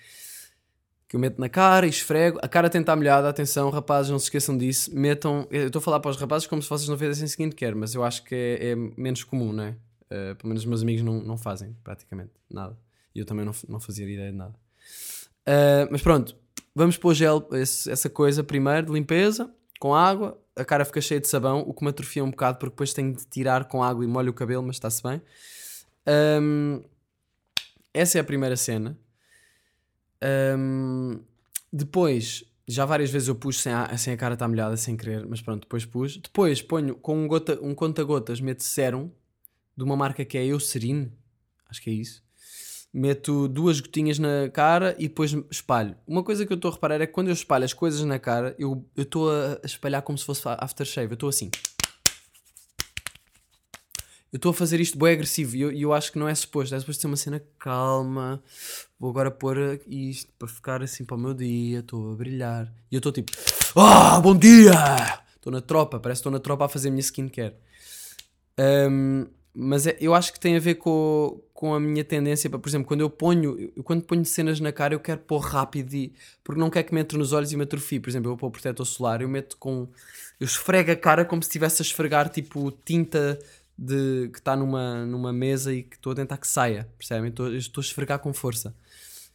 que eu meto na cara e esfrego. A cara tem que estar molhada, atenção, rapazes, não se esqueçam disso. Metam. Eu estou a falar para os rapazes como se vocês não fizessem seguinte quer, mas eu acho que é, é menos comum, não é? Uh, pelo menos os meus amigos não, não fazem praticamente nada. E eu também não, não fazia ideia de nada. Uh, mas pronto, vamos pôr gel, esse, essa coisa primeiro de limpeza, com água. A cara fica cheia de sabão, o que me atrofia um bocado porque depois tenho de tirar com água e molho o cabelo, mas está-se bem. Um, essa é a primeira cena. Um, depois, já várias vezes eu pus sem a, sem a cara estar molhada, sem querer, mas pronto, depois pus. Depois ponho com um, gota, um conta-gotas, meto sérum de uma marca que é Eucerin, acho que é isso. Meto duas gotinhas na cara e depois espalho. Uma coisa que eu estou a reparar é que quando eu espalho as coisas na cara, eu estou a espalhar como se fosse aftershave. Eu estou assim eu estou a fazer isto bem agressivo e eu, eu, acho que não é suposto, é suposto ser uma cena calma. Vou agora pôr isto para ficar assim para o meu dia, estou a brilhar. E eu estou tipo, ah, bom dia! Estou na tropa, parece que estou na tropa a fazer a minha skincare. Um, mas é, eu acho que tem a ver com, com a minha tendência, para, por exemplo, quando eu ponho, quando ponho cenas na cara, eu quero pôr rápido e, porque não quero que me entre nos olhos e me atrofie. Por exemplo, eu pôr protetor solar, eu meto com, eu esfrego a cara como se estivesse a esfregar tipo tinta de que está numa, numa mesa e que estou a tentar que saia, percebem? Estou, estou a esfregar com força.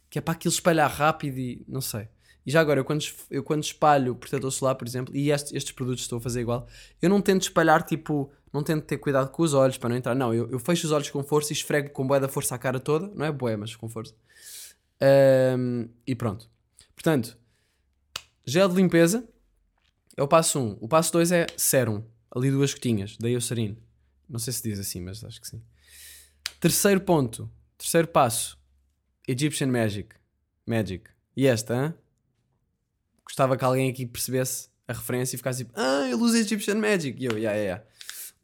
Que é para aquilo espalhar rápido e não sei. E já agora, eu quando, eu quando espalho protetor solar, por exemplo, e estes, estes produtos estou a fazer igual, eu não tento espalhar tipo, não tento ter cuidado com os olhos para não entrar, não, eu, eu fecho os olhos com força e esfrego com boé da força a cara toda, não é boé, mas com força. Um, e pronto. Portanto, gel de limpeza é o passo 1. Um. O passo 2 é sérum, ali duas gotinhas, da Eucerin. Não sei se diz assim, mas acho que sim. Terceiro ponto, terceiro passo: Egyptian Magic. Magic. E esta, hein? Gostava que alguém aqui percebesse a referência e ficasse tipo: Ah, ele usa Egyptian Magic. E eu, yeah, yeah, yeah.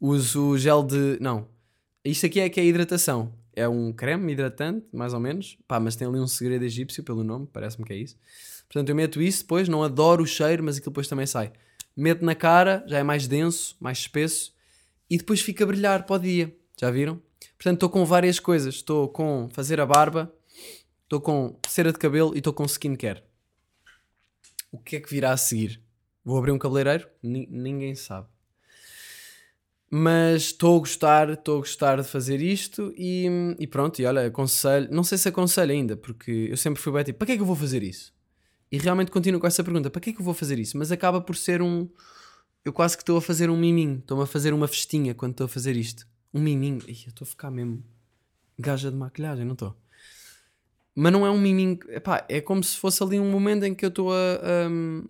Uso gel de. Não. Isto aqui é que é hidratação. É um creme hidratante, mais ou menos. Pá, mas tem ali um segredo egípcio pelo nome, parece-me que é isso. Portanto, eu meto isso depois, não adoro o cheiro, mas aquilo depois também sai. Meto na cara, já é mais denso, mais espesso e depois fica a brilhar para o dia. Já viram? Portanto, estou com várias coisas. Estou com fazer a barba, estou com cera de cabelo e estou com skincare. O que é que virá a seguir? Vou abrir um cabeleireiro? N ninguém sabe. Mas estou a gostar, estou a gostar de fazer isto e, e, pronto, e olha, aconselho, não sei se aconselho ainda, porque eu sempre fui bem tipo, para que é que eu vou fazer isso? E realmente continuo com essa pergunta, para que é que eu vou fazer isso? Mas acaba por ser um, eu quase que estou a fazer um miminho. Estou-me a fazer uma festinha quando estou a fazer isto. Um miminho. Ih, eu estou a ficar mesmo gaja de maquilhagem, não estou? Mas não é um miminho. Epá, é como se fosse ali um momento em que eu estou a. Um...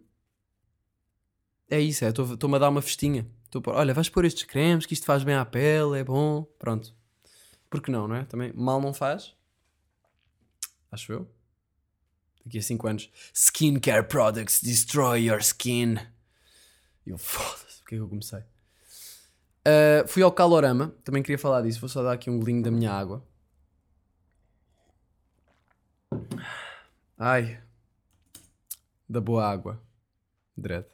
É isso, é. Estou-me a dar uma festinha. Estou olha, vais pôr estes cremes que isto faz bem à pele, é bom. Pronto. Porque não, não é? Também mal não faz. Acho eu. Daqui a 5 anos. Skincare products destroy your skin. Eu, [laughs] foda-se, porque é que eu comecei? Uh, fui ao Calorama, também queria falar disso, vou só dar aqui um golinho da minha água. Ai, da boa água, dread.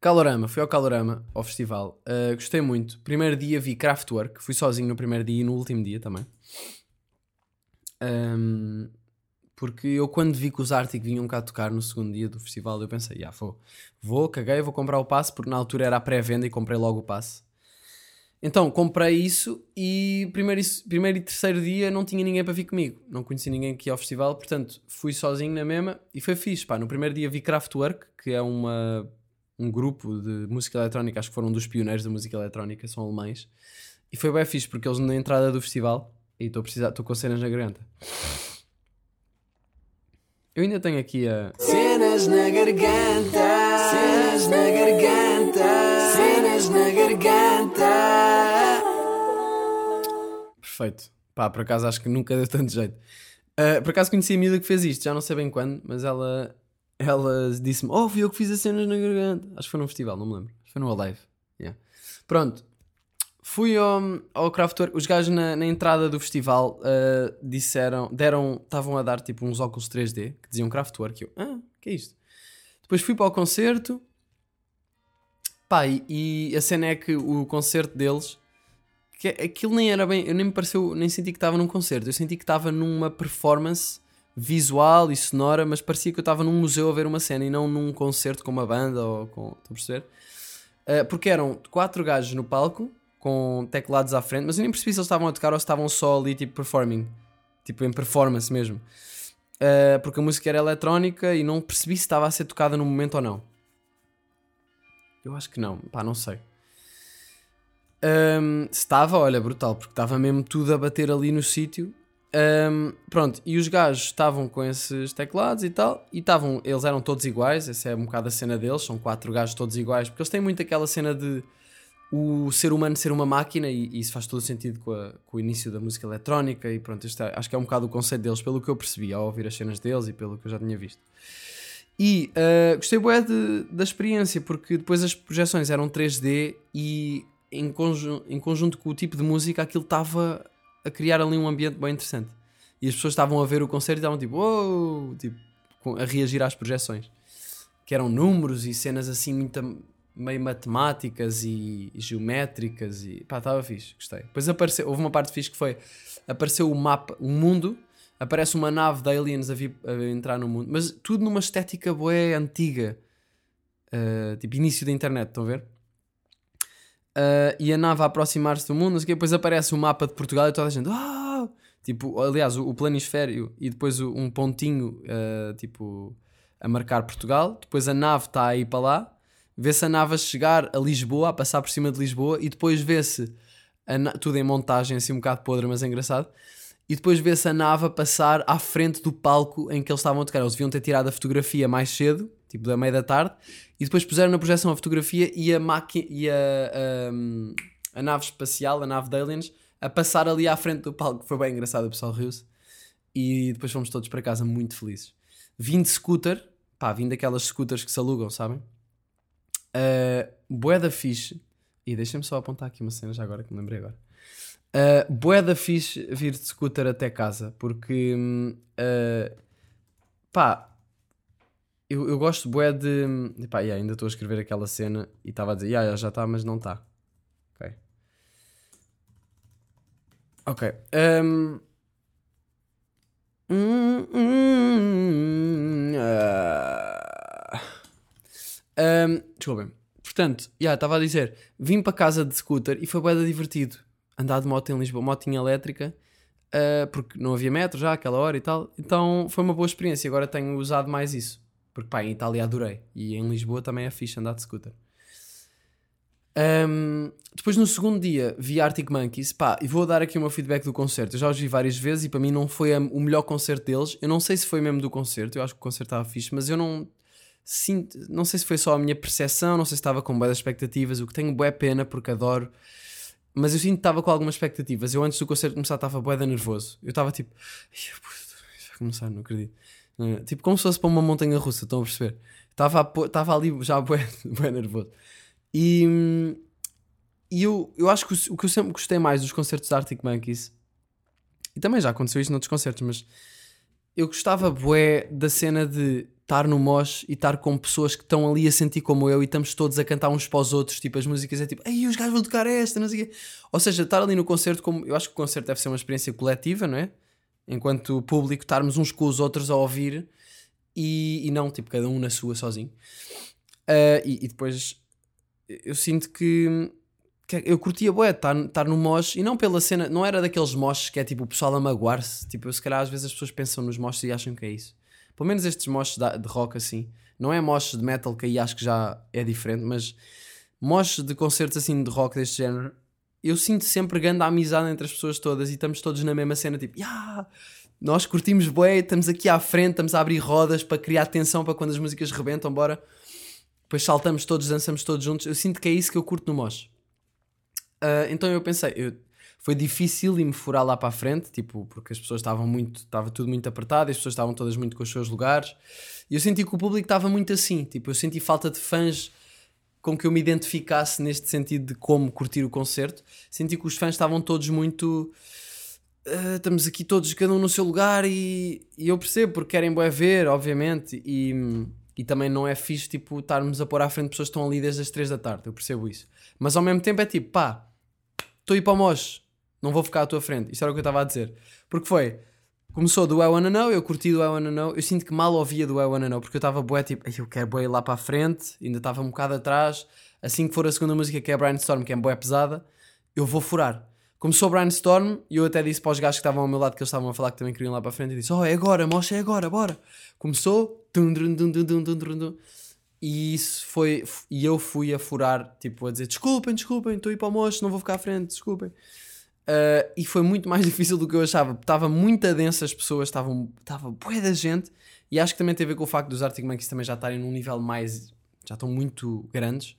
Calorama, fui ao Calorama, ao festival, uh, gostei muito. Primeiro dia vi Kraftwerk, fui sozinho no primeiro dia e no último dia também. Um, porque eu, quando vi que os Arctic vinham cá tocar no segundo dia do festival, eu pensei, já, vou, vou, caguei, vou comprar o passe, porque na altura era a pré-venda e comprei logo o passe. Então, comprei isso e primeiro, primeiro e terceiro dia não tinha ninguém para vir comigo. Não conheci ninguém aqui ao festival, portanto, fui sozinho na mesma e foi fixe, pá. No primeiro dia vi Kraftwerk, que é uma, um grupo de música eletrónica, acho que foram dos pioneiros da música eletrónica, são alemães. E foi bem fixe, porque eles na entrada do festival, e estou com cenas na garganta eu ainda tenho aqui a. Cenas na garganta, cenas na garganta, cenas na garganta. Perfeito. Pá, por acaso acho que nunca deu tanto jeito. Uh, por acaso conheci a miúda que fez isto, já não sei bem quando, mas ela, ela disse-me: Oh, fui eu que fiz as cenas na garganta. Acho que foi num festival, não me lembro. Foi no Alive. Yeah. Pronto, Fui ao, ao os gajos na, na entrada do festival uh, disseram, deram, estavam a dar tipo uns óculos 3D que diziam Kraftwerk. Eu, ah, que é isto? Depois fui para o concerto, pá, e, e a cena é que o concerto deles, que aquilo nem era bem, eu nem me pareceu, nem senti que estava num concerto, eu senti que estava numa performance visual e sonora, mas parecia que eu estava num museu a ver uma cena e não num concerto com uma banda ou com. Estão a perceber? Uh, porque eram quatro gajos no palco com teclados à frente, mas eu nem percebi se eles estavam a tocar ou se estavam só ali tipo performing, tipo em performance mesmo. Uh, porque a música era eletrónica e não percebi se estava a ser tocada no momento ou não. Eu acho que não, pá, não sei. Um, estava, olha, brutal, porque estava mesmo tudo a bater ali no sítio. Um, pronto, e os gajos estavam com esses teclados e tal, e estavam, eles eram todos iguais, essa é um bocado a cena deles, são quatro gajos todos iguais, porque eles têm muito aquela cena de o ser humano ser uma máquina, e, e isso faz todo sentido com, a, com, o início da música eletrónica, e pronto, é, acho que é um bocado o conceito deles, pelo que eu percebi ao ouvir as cenas deles e pelo que eu já tinha visto. E uh, gostei bué de, da experiência, porque depois as projeções eram 3D e em, conju em conjunto com o tipo de música aquilo estava a criar ali um ambiente bem interessante. E as pessoas estavam a ver o concerto e estavam tipo, oh! tipo a reagir às projeções. Que eram números e cenas assim muito, meio matemáticas e, e geométricas e pá, estava fixe, gostei. Depois apareceu, houve uma parte fixe que foi, apareceu o mapa, o mundo aparece uma nave de aliens a, vir, a entrar no mundo, mas tudo numa estética boé antiga, uh, tipo início da internet, estão a ver? Uh, e a nave a aproximar-se do mundo, não sei o quê, depois aparece o mapa de Portugal e toda a gente, ah! tipo, aliás, o, o planisfério e depois o, um pontinho, uh, tipo, a marcar Portugal, depois a nave está aí para lá, vê-se a nave a chegar a Lisboa, a passar por cima de Lisboa, e depois vê-se tudo em montagem, assim um bocado podre, mas é engraçado e depois vê-se a nave a passar à frente do palco em que eles estavam a tocar. Eles deviam ter tirado a fotografia mais cedo, tipo da meia da tarde, e depois puseram na projeção a fotografia e a, maqui e a, a, a nave espacial, a nave de aliens, a passar ali à frente do palco. Foi bem engraçado, o pessoal riu-se. E depois fomos todos para casa muito felizes. Vim de scooter, pá, vim daquelas scooters que se alugam, sabem? Uh, Boeda fixe. E deixem-me só apontar aqui uma cena já agora que me lembrei agora. Uh, bué fixe vir de scooter até casa, porque uh, pá, eu, eu gosto bué de. Pá, yeah, ainda estou a escrever aquela cena e estava a dizer, yeah, já está, mas não está. Ok. Ok. Um, um, um, desculpem. Portanto, já estava a dizer, vim para casa de scooter e foi bué divertido andar de moto em Lisboa, motinha elétrica, uh, porque não havia metro já àquela hora e tal. Então foi uma boa experiência. Agora tenho usado mais isso. Porque pá, em Itália adorei. E em Lisboa também é fixe andar de scooter. Um, depois no segundo dia vi Arctic Monkeys pá, e vou dar aqui o meu feedback do concerto. Eu já os vi várias vezes e para mim não foi a, o melhor concerto deles. Eu não sei se foi mesmo do concerto, eu acho que o concerto estava fixe, mas eu não sinto, não sei se foi só a minha percepção, não sei se estava com boas expectativas, o que tenho boa pena porque adoro mas eu sinto que estava com algumas expectativas. Eu antes do concerto começar estava boeda nervoso. Eu estava tipo, vai começar, não acredito. Tipo, como se fosse para uma montanha russa, estão a perceber? Estava, ali já [laughs] bué, bué nervoso. E, e eu, eu acho que o, o, que eu sempre gostei mais dos concertos de Arctic Monkeys, e também já aconteceu isto noutros concertos, mas eu gostava bué da cena de estar no mosh e estar com pessoas que estão ali a sentir como eu e estamos todos a cantar uns para os outros, tipo, as músicas é tipo, ei, os gajos vão tocar esta, não sei o quê. Ou seja, estar ali no concerto, como eu acho que o concerto deve ser uma experiência coletiva, não é? Enquanto público, estarmos uns com os outros a ouvir e, e não, tipo, cada um na sua sozinho. Uh, e, e, depois eu sinto que, que eu curtia bué estar, estar no mosh e não pela cena, não era daqueles moshes que é tipo o pessoal a magoar-se. Tipo, eu, se calhar às vezes as pessoas pensam nos moshes e acham que é isso pelo menos estes moches de rock assim, não é moches de metal que aí acho que já é diferente, mas moches de concertos assim de rock deste género, eu sinto sempre grande amizade entre as pessoas todas e estamos todos na mesma cena, tipo, yeah, nós curtimos bué, estamos aqui à frente, estamos a abrir rodas para criar tensão para quando as músicas rebentam, bora. Depois saltamos todos, dançamos todos juntos. Eu sinto que é isso que eu curto no mosh. Uh, então eu pensei, eu foi difícil me furar lá para a frente, tipo, porque as pessoas estavam muito, estava tudo muito apertado, as pessoas estavam todas muito com os seus lugares. E eu senti que o público estava muito assim, tipo, eu senti falta de fãs com que eu me identificasse neste sentido de como curtir o concerto. Senti que os fãs estavam todos muito. Uh, estamos aqui todos, cada um no seu lugar, e, e eu percebo porque querem boé ver, obviamente, e, e também não é fixe tipo, estarmos a pôr à frente pessoas que estão ali desde as 3 da tarde, eu percebo isso. Mas ao mesmo tempo é tipo, pá, estou a ir para o Mosh, não vou ficar à tua frente. Isto era o que eu estava a dizer. Porque foi, começou do I Wanna Know, eu curti do I Wanna Know, eu sinto que mal ouvia do I Wanna Know, porque eu estava bué tipo, "Ai, eu quero bué ir lá para a frente, ainda estava um bocado atrás, assim que for a segunda música que é Brainstorm, que é bué pesada, eu vou furar. Começou Brainstorm e eu até disse para os gajos que estavam ao meu lado que eles estavam a falar que também queriam ir lá para a frente e disse, oh é agora, mocha é agora, bora. Começou, tum, drum, dum, dum, dum, dum, dum, dum. e isso foi, e eu fui a furar, tipo a dizer, desculpem, desculpem, estou a ir para o mocho, não vou ficar à frente, desculpem. Uh, e foi muito mais [laughs] difícil do que eu achava. Estava muito densa as pessoas, estavam, estava bué da gente. E acho que também tem a ver com o facto dos Arctic Monkeys também já estarem num nível mais. já estão muito grandes.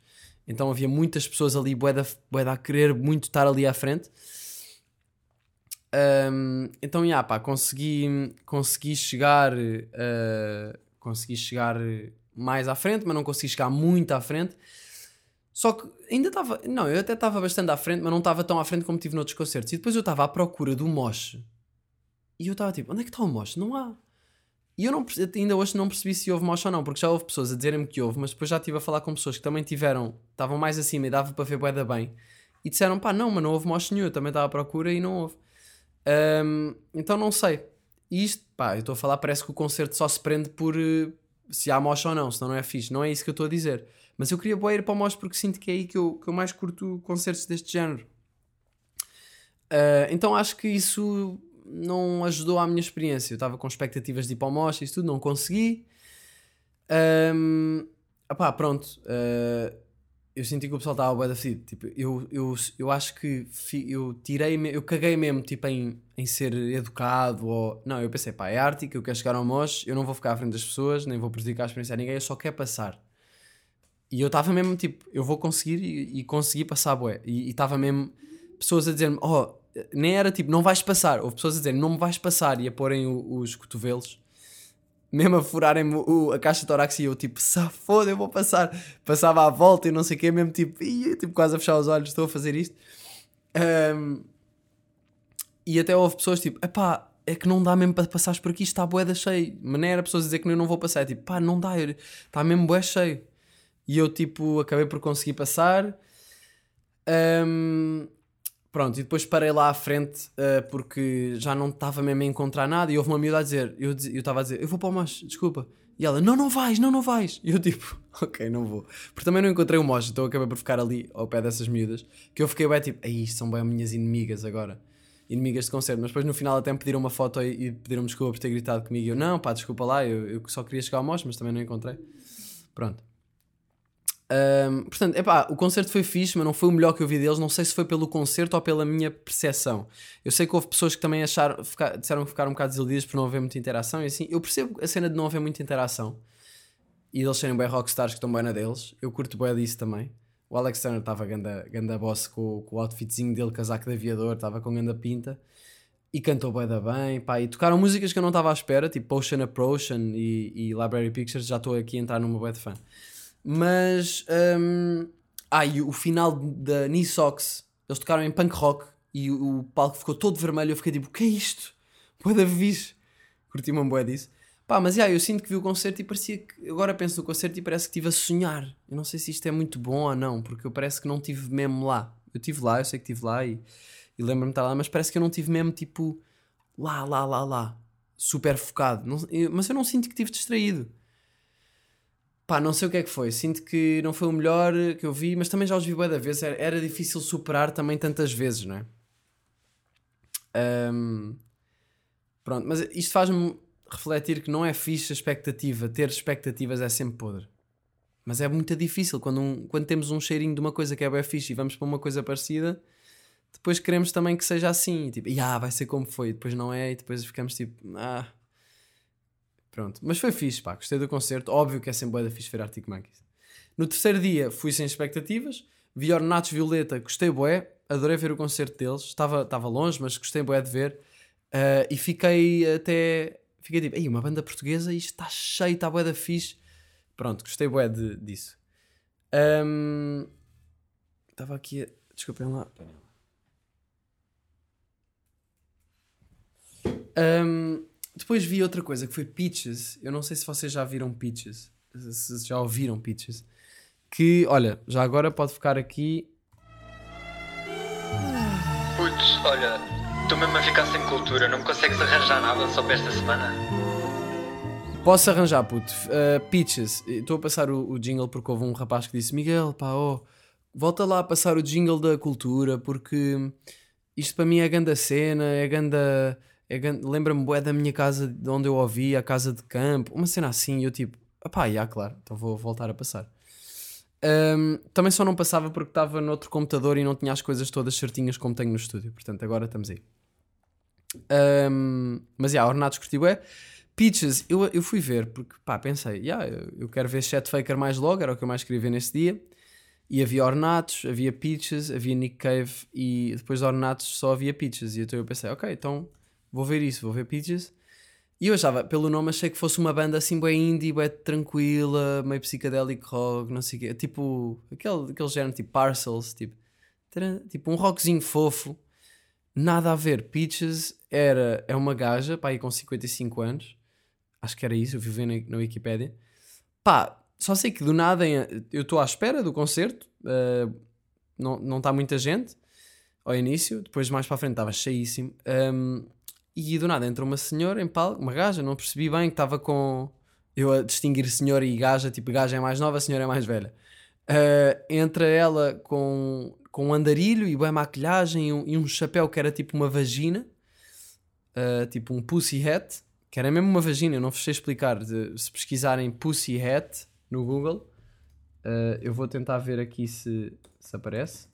Então havia muitas pessoas ali, bué da, bué da a querer muito estar ali à frente. Um, então, já, pá, consegui, consegui chegar. uh, consegui chegar mais à frente, mas não consegui chegar muito à frente. Só que ainda estava. Não, eu até estava bastante à frente, mas não estava tão à frente como tive noutros concertos. E depois eu estava à procura do moche. E eu estava tipo, onde é que está o moche? Não há. E eu não, ainda hoje não percebi se houve moche ou não, porque já houve pessoas a dizerem-me que houve, mas depois já estive a falar com pessoas que também tiveram, estavam mais acima e dava para ver bué da bem. E disseram, pá, não, mas não houve moche nenhum, eu também estava à procura e não houve. Ahm, então não sei. E isto, pá, eu estou a falar, parece que o concerto só se prende por eh, se há moche ou não, senão não é fixe. Não é isso que eu estou a dizer. Mas eu queria ir para o moche porque sinto que é aí que eu, que eu mais curto concertos deste género. Ah, então acho que isso não ajudou à minha experiência. Eu estava com expectativas de ir para o moche e isso tudo, não consegui. Um, opá, pronto. ah, eu senti que o pessoal estava bué da. Tipo, eu, eu, eu acho que fi- eu tirei, eu caguei mesmo tipo, em, em ser educado. Ou... Não, eu pensei, pá, é arte, eu quero chegar ao moche, eu não vou ficar à frente das pessoas, nem vou prejudicar a experiência a ninguém, eu só quero passar. E eu estava mesmo tipo, eu vou conseguir e, e consegui passar, bué. E estava mesmo pessoas a dizer-me, oh, nem era tipo, não vais passar. Houve pessoas a dizer, não me vais passar e a porem o- os cotovelos, mesmo a furarem-me a caixa tórax e eu tipo, safoda, eu vou passar. Passava à volta e não sei o quê, mesmo tipo, "Ih", tipo, quase a fechar os olhos, estou a fazer isto. Ahm, e até houve pessoas tipo, epá, é que não dá mesmo para passares por aqui, está boeda cheio. Mas nem era pessoas a dizer que eu não vou passar, é tipo, pá, não dá, está mesmo bué cheio. E eu tipo, acabei por conseguir passar. Ahm, pronto, e depois parei lá à frente ah, porque já não estava mesmo a encontrar nada e houve uma miúda a dizer, eu estava a dizer, eu vou para o moche, desculpa. E ela, não, não vais, não, não vais. E eu tipo, [laughs] ok, não vou. Porque também não encontrei o moche, então acabei por ficar ali ao pé dessas miúdas, que eu fiquei bem tipo, aí são bem minhas inimigas agora. Inimigas de concerto, mas depois no final até me pediram uma foto e, e pediram-me desculpa por ter gritado comigo. E eu, não, pá, desculpa lá, eu, eu só queria chegar ao moche, mas também não encontrei. Pronto. Ahm, portanto, epá, o concerto foi fixe, mas não foi o melhor que eu vi deles. Não sei se foi pelo concerto ou pela minha percepção. Eu sei que houve pessoas que também acharam, fica- disseram que ficaram um bocado desiludidas por não haver muita interação. E assim, eu percebo a cena de não haver muita interação e deles serem bem rockstars que estão bem na deles. Eu curto bem disso também. O Alex Turner estava ganda, ganda boss com, com o outfitzinho dele, casaco de aviador, estava com ganda pinta e cantou bem da bem. Pá, e tocaram músicas que eu não estava à espera, tipo Ocean Approach e, e Library Pictures. Já estou aqui a entrar numa bué de fã. Mas. hum, ah, e o final da Socks, eles tocaram em punk rock e o, o palco ficou todo vermelho. Eu fiquei tipo, o que é isto? Boa da fixe. Curti uma boa disso. Pá, mas yeah, eu sinto que vi o concerto e parecia que. Agora penso no concerto e parece que estive a sonhar. Eu não sei se isto é muito bom ou não, porque eu parece que não estive mesmo lá. Eu estive lá, eu sei que estive lá e, e lembro-me de estar lá, mas parece que eu não estive mesmo tipo lá, lá, lá, lá. Super focado. Não- eu- mas eu não sinto que estive distraído. Pá, não sei o que é que foi. Sinto que não foi o melhor que eu vi, mas também já os vi bué da vez. Era, era difícil superar também tantas vezes, não é? Ahm, pronto, mas isto faz-me refletir que não é fixe a expectativa. Ter expectativas é sempre podre. Mas é muito difícil quando, um- quando temos um cheirinho de uma coisa que é bem fixe e vamos para uma coisa parecida. Depois queremos também que seja assim, tipo, ah, vai ser como foi, depois não é, e depois ficamos tipo, ah, Pronto, mas foi fixe, pá, gostei do concerto. Óbvio que é sempre bué da fixe ver Arctic Monkeys. No terceiro dia fui sem expectativas, vi Ornatos Violeta, gostei bué, adorei ver o concerto deles. Estava, estava longe, mas gostei bué de ver. Ah, e fiquei até, fiquei tipo, ei, uma banda portuguesa, isto está cheio, está bué da fixe. Pronto, gostei bué de, disso. Ahm, Estava aqui a... Desculpem lá. Ahm, depois vi outra coisa que foi Peaches. Eu não sei se vocês já viram Peaches. Se já ouviram Peaches. Que, olha, já agora pode ficar aqui. Putz, olha, Estou mesmo a ficar sem cultura, não me consegues arranjar nada só para esta semana? Posso arranjar, puto. Uh, Peaches, estou a passar o, o jingle porque houve um rapaz que disse: Miguel, pá, oh, volta lá a passar o jingle da cultura porque isto para mim é ganda cena, é. É ganda Lembra-me bué da minha casa de onde eu ouvi, a casa de campo, uma cena assim. E eu tipo, pá, já, claro, então vou voltar a passar. Um, também só não passava porque estava noutro computador e não tinha as coisas todas certinhas como tenho no estúdio. Portanto, agora estamos aí. Um, mas, já, yeah, Ornatos curti é. Peaches, eu, eu fui ver porque, pá, pensei, yeah, eu, eu quero ver Chet Faker mais logo, era o que eu mais queria ver nesse dia. E havia Ornatos, havia Peaches, havia Nick Cave e depois de Ornatos só havia Peaches. E então eu pensei, ok, então vou ver isso, vou ver Peaches. E eu achava, pelo nome, achei que fosse uma banda assim bem indie, bem tranquila, meio psicadélico rock, não sei o quê. Tipo, aquele, aquele género tipo Parcels, tipo, tipo um rockzinho fofo. Nada a ver. Peaches era, é uma gaja, pá, aí com 55 anos. Acho que era isso, eu vivi na, na Wikipédia. Pá, só sei que do nada eu estou à espera do concerto, uh, não está muita gente ao início, depois mais para a frente estava cheíssimo. Um, e do nada entra uma senhora em palco, uma gaja, não percebi bem que estava com. Eu a distinguir senhora e gaja, tipo, gaja é mais nova, senhora é mais velha. Uh, entra ela com, com um andarilho e boa maquilhagem e um, e um, chapéu que era tipo uma vagina, uh, tipo um pussy hat, que era mesmo uma vagina, eu não vos sei explicar. De, se pesquisarem pussy hat, no Google. Uh, eu vou tentar ver aqui se, se aparece.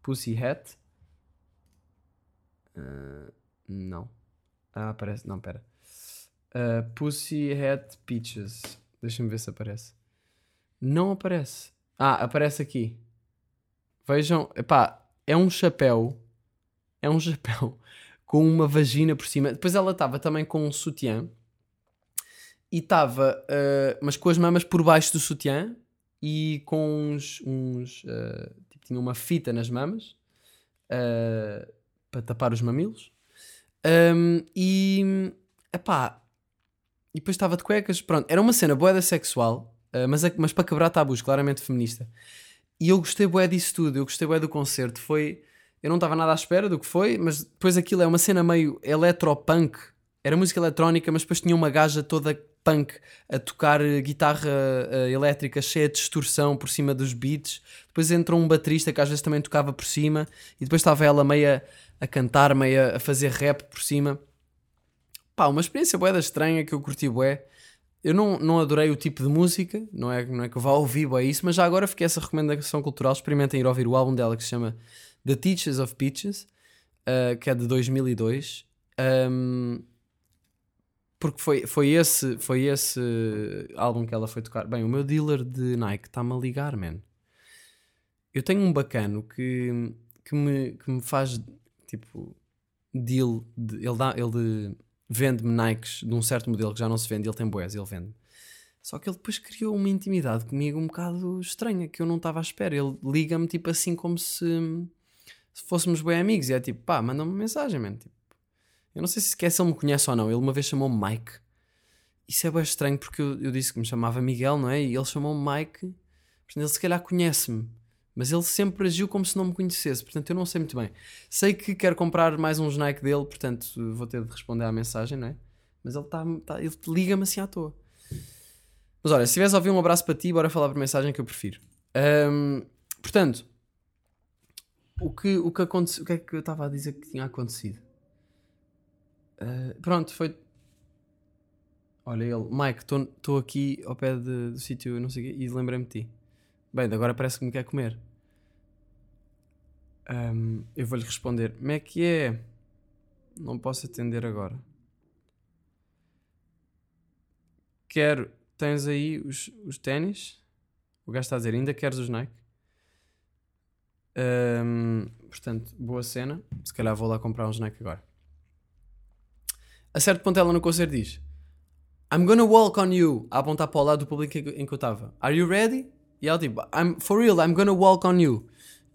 Pussy Hat. Não. Ah, aparece. Não, pera. Uh, Pussy Hat Peaches. Deixa-me ver se aparece. Não aparece. Ah, aparece aqui. Vejam. Epá, é um chapéu. É um [laughs] chapéu com uma vagina por cima. Depois ela estava também com um sutiã e estava, uh, mas com as mamas por baixo do sutiã e com uns. uns uh, tipo, tinha uma fita nas mamas uh, para tapar os mamilos. Um, e. Epá. E depois estava de cuecas. Pronto, era uma cena boeda sexual, mas, é, mas para quebrar tabus, claramente feminista. E eu gostei bué disso tudo, eu gostei bué do concerto. Foi. Eu não estava nada à espera do que foi, mas depois aquilo é uma cena meio eletropunk. Era música eletrónica, mas depois tinha uma gaja toda punk a tocar eh, guitarra uh, elétrica cheia de distorção por cima dos beats. Depois entrou um baterista que às vezes também tocava por cima. E depois estava ela meia a cantar, meia a fazer rap por cima. Pá, uma experiência bué estranha que eu curti bué. Eu não, não adorei o tipo de música, não é, não é que eu vá ouvir bué isso, mas já agora fiquei essa recomendação cultural. Experimentem ir ouvir o álbum dela que se chama The Teachers of Peaches, uh, que é de 2002. Um, porque foi, foi, esse, foi esse álbum que ela foi tocar. Bem, o meu dealer de Nike está-me a ligar, man. Eu tenho um bacano que, que, me, que me faz tipo deal. De, ele dá, ele vende-me Nikes de um certo modelo que já não se vende. Ele tem boés, ele vende. Só que ele depois criou uma intimidade comigo um bocado estranha que eu não estava à espera. Ele liga-me tipo assim como se, se fôssemos bem amigos. E é tipo, pá, manda-me uma mensagem, man. Tipo, eu não sei se sequer se ele me conhece ou não. Ele uma vez chamou-me Mike. Isso é bem estranho porque eu, eu, disse que me chamava Miguel, não é? E ele chamou-me Mike. Portanto, ele se calhar conhece-me. Mas ele sempre agiu como se não me conhecesse. Portanto, eu não sei muito bem. Sei que quero comprar mais uns Nike dele. Portanto, vou ter de responder à mensagem, não é? Mas ele, tá, tá ele liga-me assim à toa. Mas olha, se tiveres a ouvir um abraço para ti, bora falar por mensagem que eu prefiro. Um, portanto, o que, o que aconteceu. O que é que eu estava a dizer que tinha acontecido? Uh, pronto, foi. Olha ele, Mike, estou aqui ao pé do sítio, não sei e lembrei-me de ti. Bem, agora parece que me quer comer. Um, eu vou-lhe responder: Como é que é? Não posso atender agora. Quero. Tens aí os, os ténis? O gajo está a dizer: Ainda queres os Nike? Um, portanto, boa cena. Se calhar vou lá comprar uns Nike agora a certo ponto ela no concerto diz I'm gonna walk on you a apontar para o lado do público em que eu estava Are you ready? E ela tipo I'm, For real, I'm gonna walk on you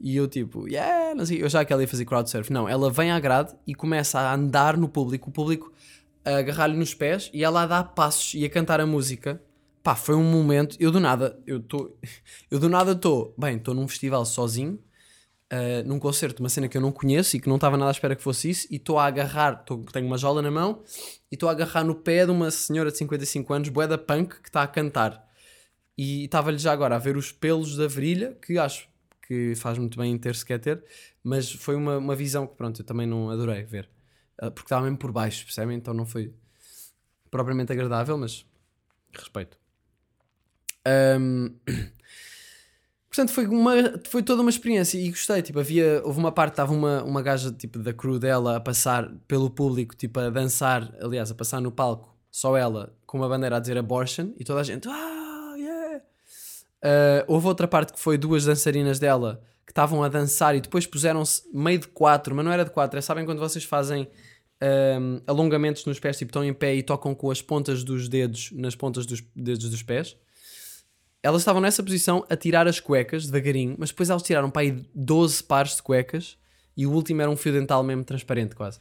e eu tipo, yeah, não sei, eu já que ela ia fazer crowd surf. Não, ela vem à grade e começa a andar no público, o público a agarrar-lhe nos pés e ela a dar passos e a cantar a música. Pá, foi um momento, eu do nada, eu estou, [laughs] eu do nada estou, bem, estou num festival sozinho, uh, num concerto, uma cena que eu não conheço e que não estava nada à espera que fosse isso, e estou a agarrar, tô, tenho uma jola na mão, e estou a agarrar no pé de uma senhora de 55 anos, boeda punk, que está a cantar. E estava-lhe já agora a ver os pelos da virilha, que acho que faz muito bem ter se quer ter, mas foi uma, uma visão que pronto, eu também não adorei ver. Uh, porque estava mesmo por baixo, percebem? Então não foi propriamente agradável, mas respeito. Um, [clears throat] Portanto, foi, uma, foi toda uma experiência e gostei. Tipo, havia, houve uma parte, estava uma, uma gaja tipo, da crew dela a passar pelo público, tipo, a dançar, aliás, a passar no palco, só ela, com uma bandeira a dizer abortion, e toda a gente, ah. Uh, houve outra parte que foi duas dançarinas dela que estavam a dançar e depois puseram-se meio de quatro, mas não era de quatro, é sabem quando vocês fazem alongamentos nos pés, tipo, estão em pé e tocam com as pontas dos dedos nas pontas dos dedos dos pés? elas estavam nessa posição a tirar as cuecas devagarinho, mas depois elas tiraram para aí 12 pares de cuecas e o último era um fio dental mesmo transparente, quase.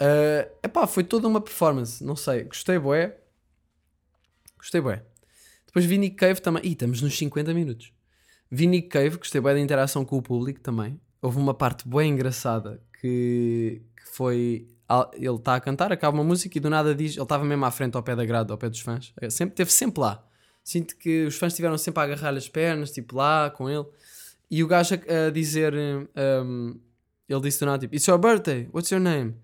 Uh, epá, foi toda uma performance, não sei, gostei bué. Gostei bué. Depois vi Nick Cave também. Ih, estamos nos 50 minutos. Vi Nick Cave, gostei bué da interação com o público também. Houve uma parte bué engraçada que, que foi. Ele está a cantar, acaba uma música e do nada diz. Ele estava mesmo à frente ao pé da grade, ao pé dos fãs. Sempre, teve sempre lá. Sinto que os fãs estiveram sempre a agarrar as pernas, tipo lá com ele. E o gajo a, a dizer, um, ele disse do nada, tipo, It's your birthday, what's your name?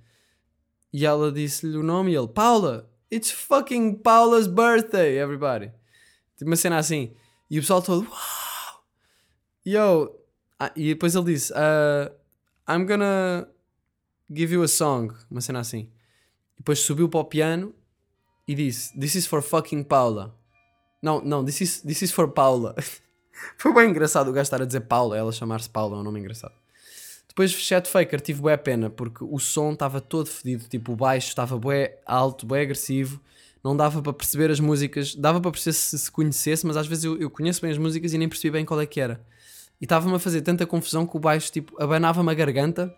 E ela disse-lhe o nome e ele, Paula, it's fucking Paula's birthday, everybody. Tipo uma cena assim. E o pessoal todo, wow! Yo! Ah, e depois ele disse, uh, I'm gonna give you a song, uma cena assim. E depois subiu para o piano e disse, This is for fucking Paula. Não, não, this is, this is for Paula. [laughs] Foi bem engraçado o gajo estar a dizer Paula, ela chamar-se Paula, é um nome engraçado. Depois, Chat Faker, tive bué pena, porque o som estava todo fedido, tipo, o baixo estava bué alto, bué agressivo, não dava para perceber as músicas, dava para perceber se se conhecesse, mas às vezes eu, eu conheço bem as músicas e nem percebi bem qual é que era. E estava-me a fazer tanta confusão que o baixo, tipo, abanava-me a garganta,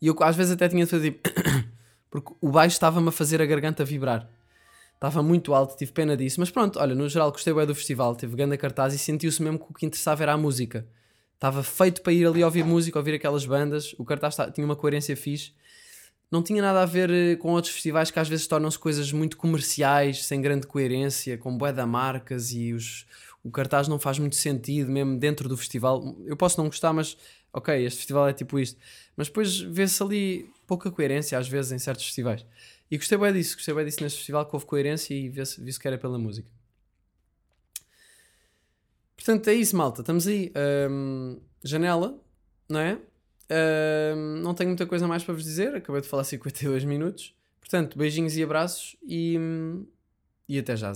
e eu às vezes até tinha de fazer, tipo, [coughs] porque o baixo estava-me a fazer a garganta vibrar. Estava muito alto, tive pena disso. Mas pronto, olha, no geral gostei bem do festival. Teve grande cartaz e sentiu-se mesmo que o que interessava era a música. Estava feito para ir ali ouvir música, ouvir aquelas bandas. O cartaz tinha uma coerência fixe. Não tinha nada a ver eh, com outros festivais que às vezes tornam-se coisas muito comerciais, sem grande coerência, com bué da marcas e os, o cartaz não faz muito sentido mesmo dentro do festival. Eu posso não gostar, mas ok, este festival é tipo isto. Mas depois vê-se ali pouca coerência às vezes em certos festivais. E gostei bem disso, gostei bem disso neste festival que houve coerência e vi-se vi que era pela música. Portanto, é isso, malta. Estamos aí. Um, janela, não é? Não tenho muita coisa mais para vos dizer, acabei de falar [laughs] 52 minutos. Portanto, beijinhos e abraços e, e até já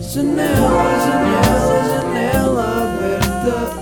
Janela, janela, janela aberta.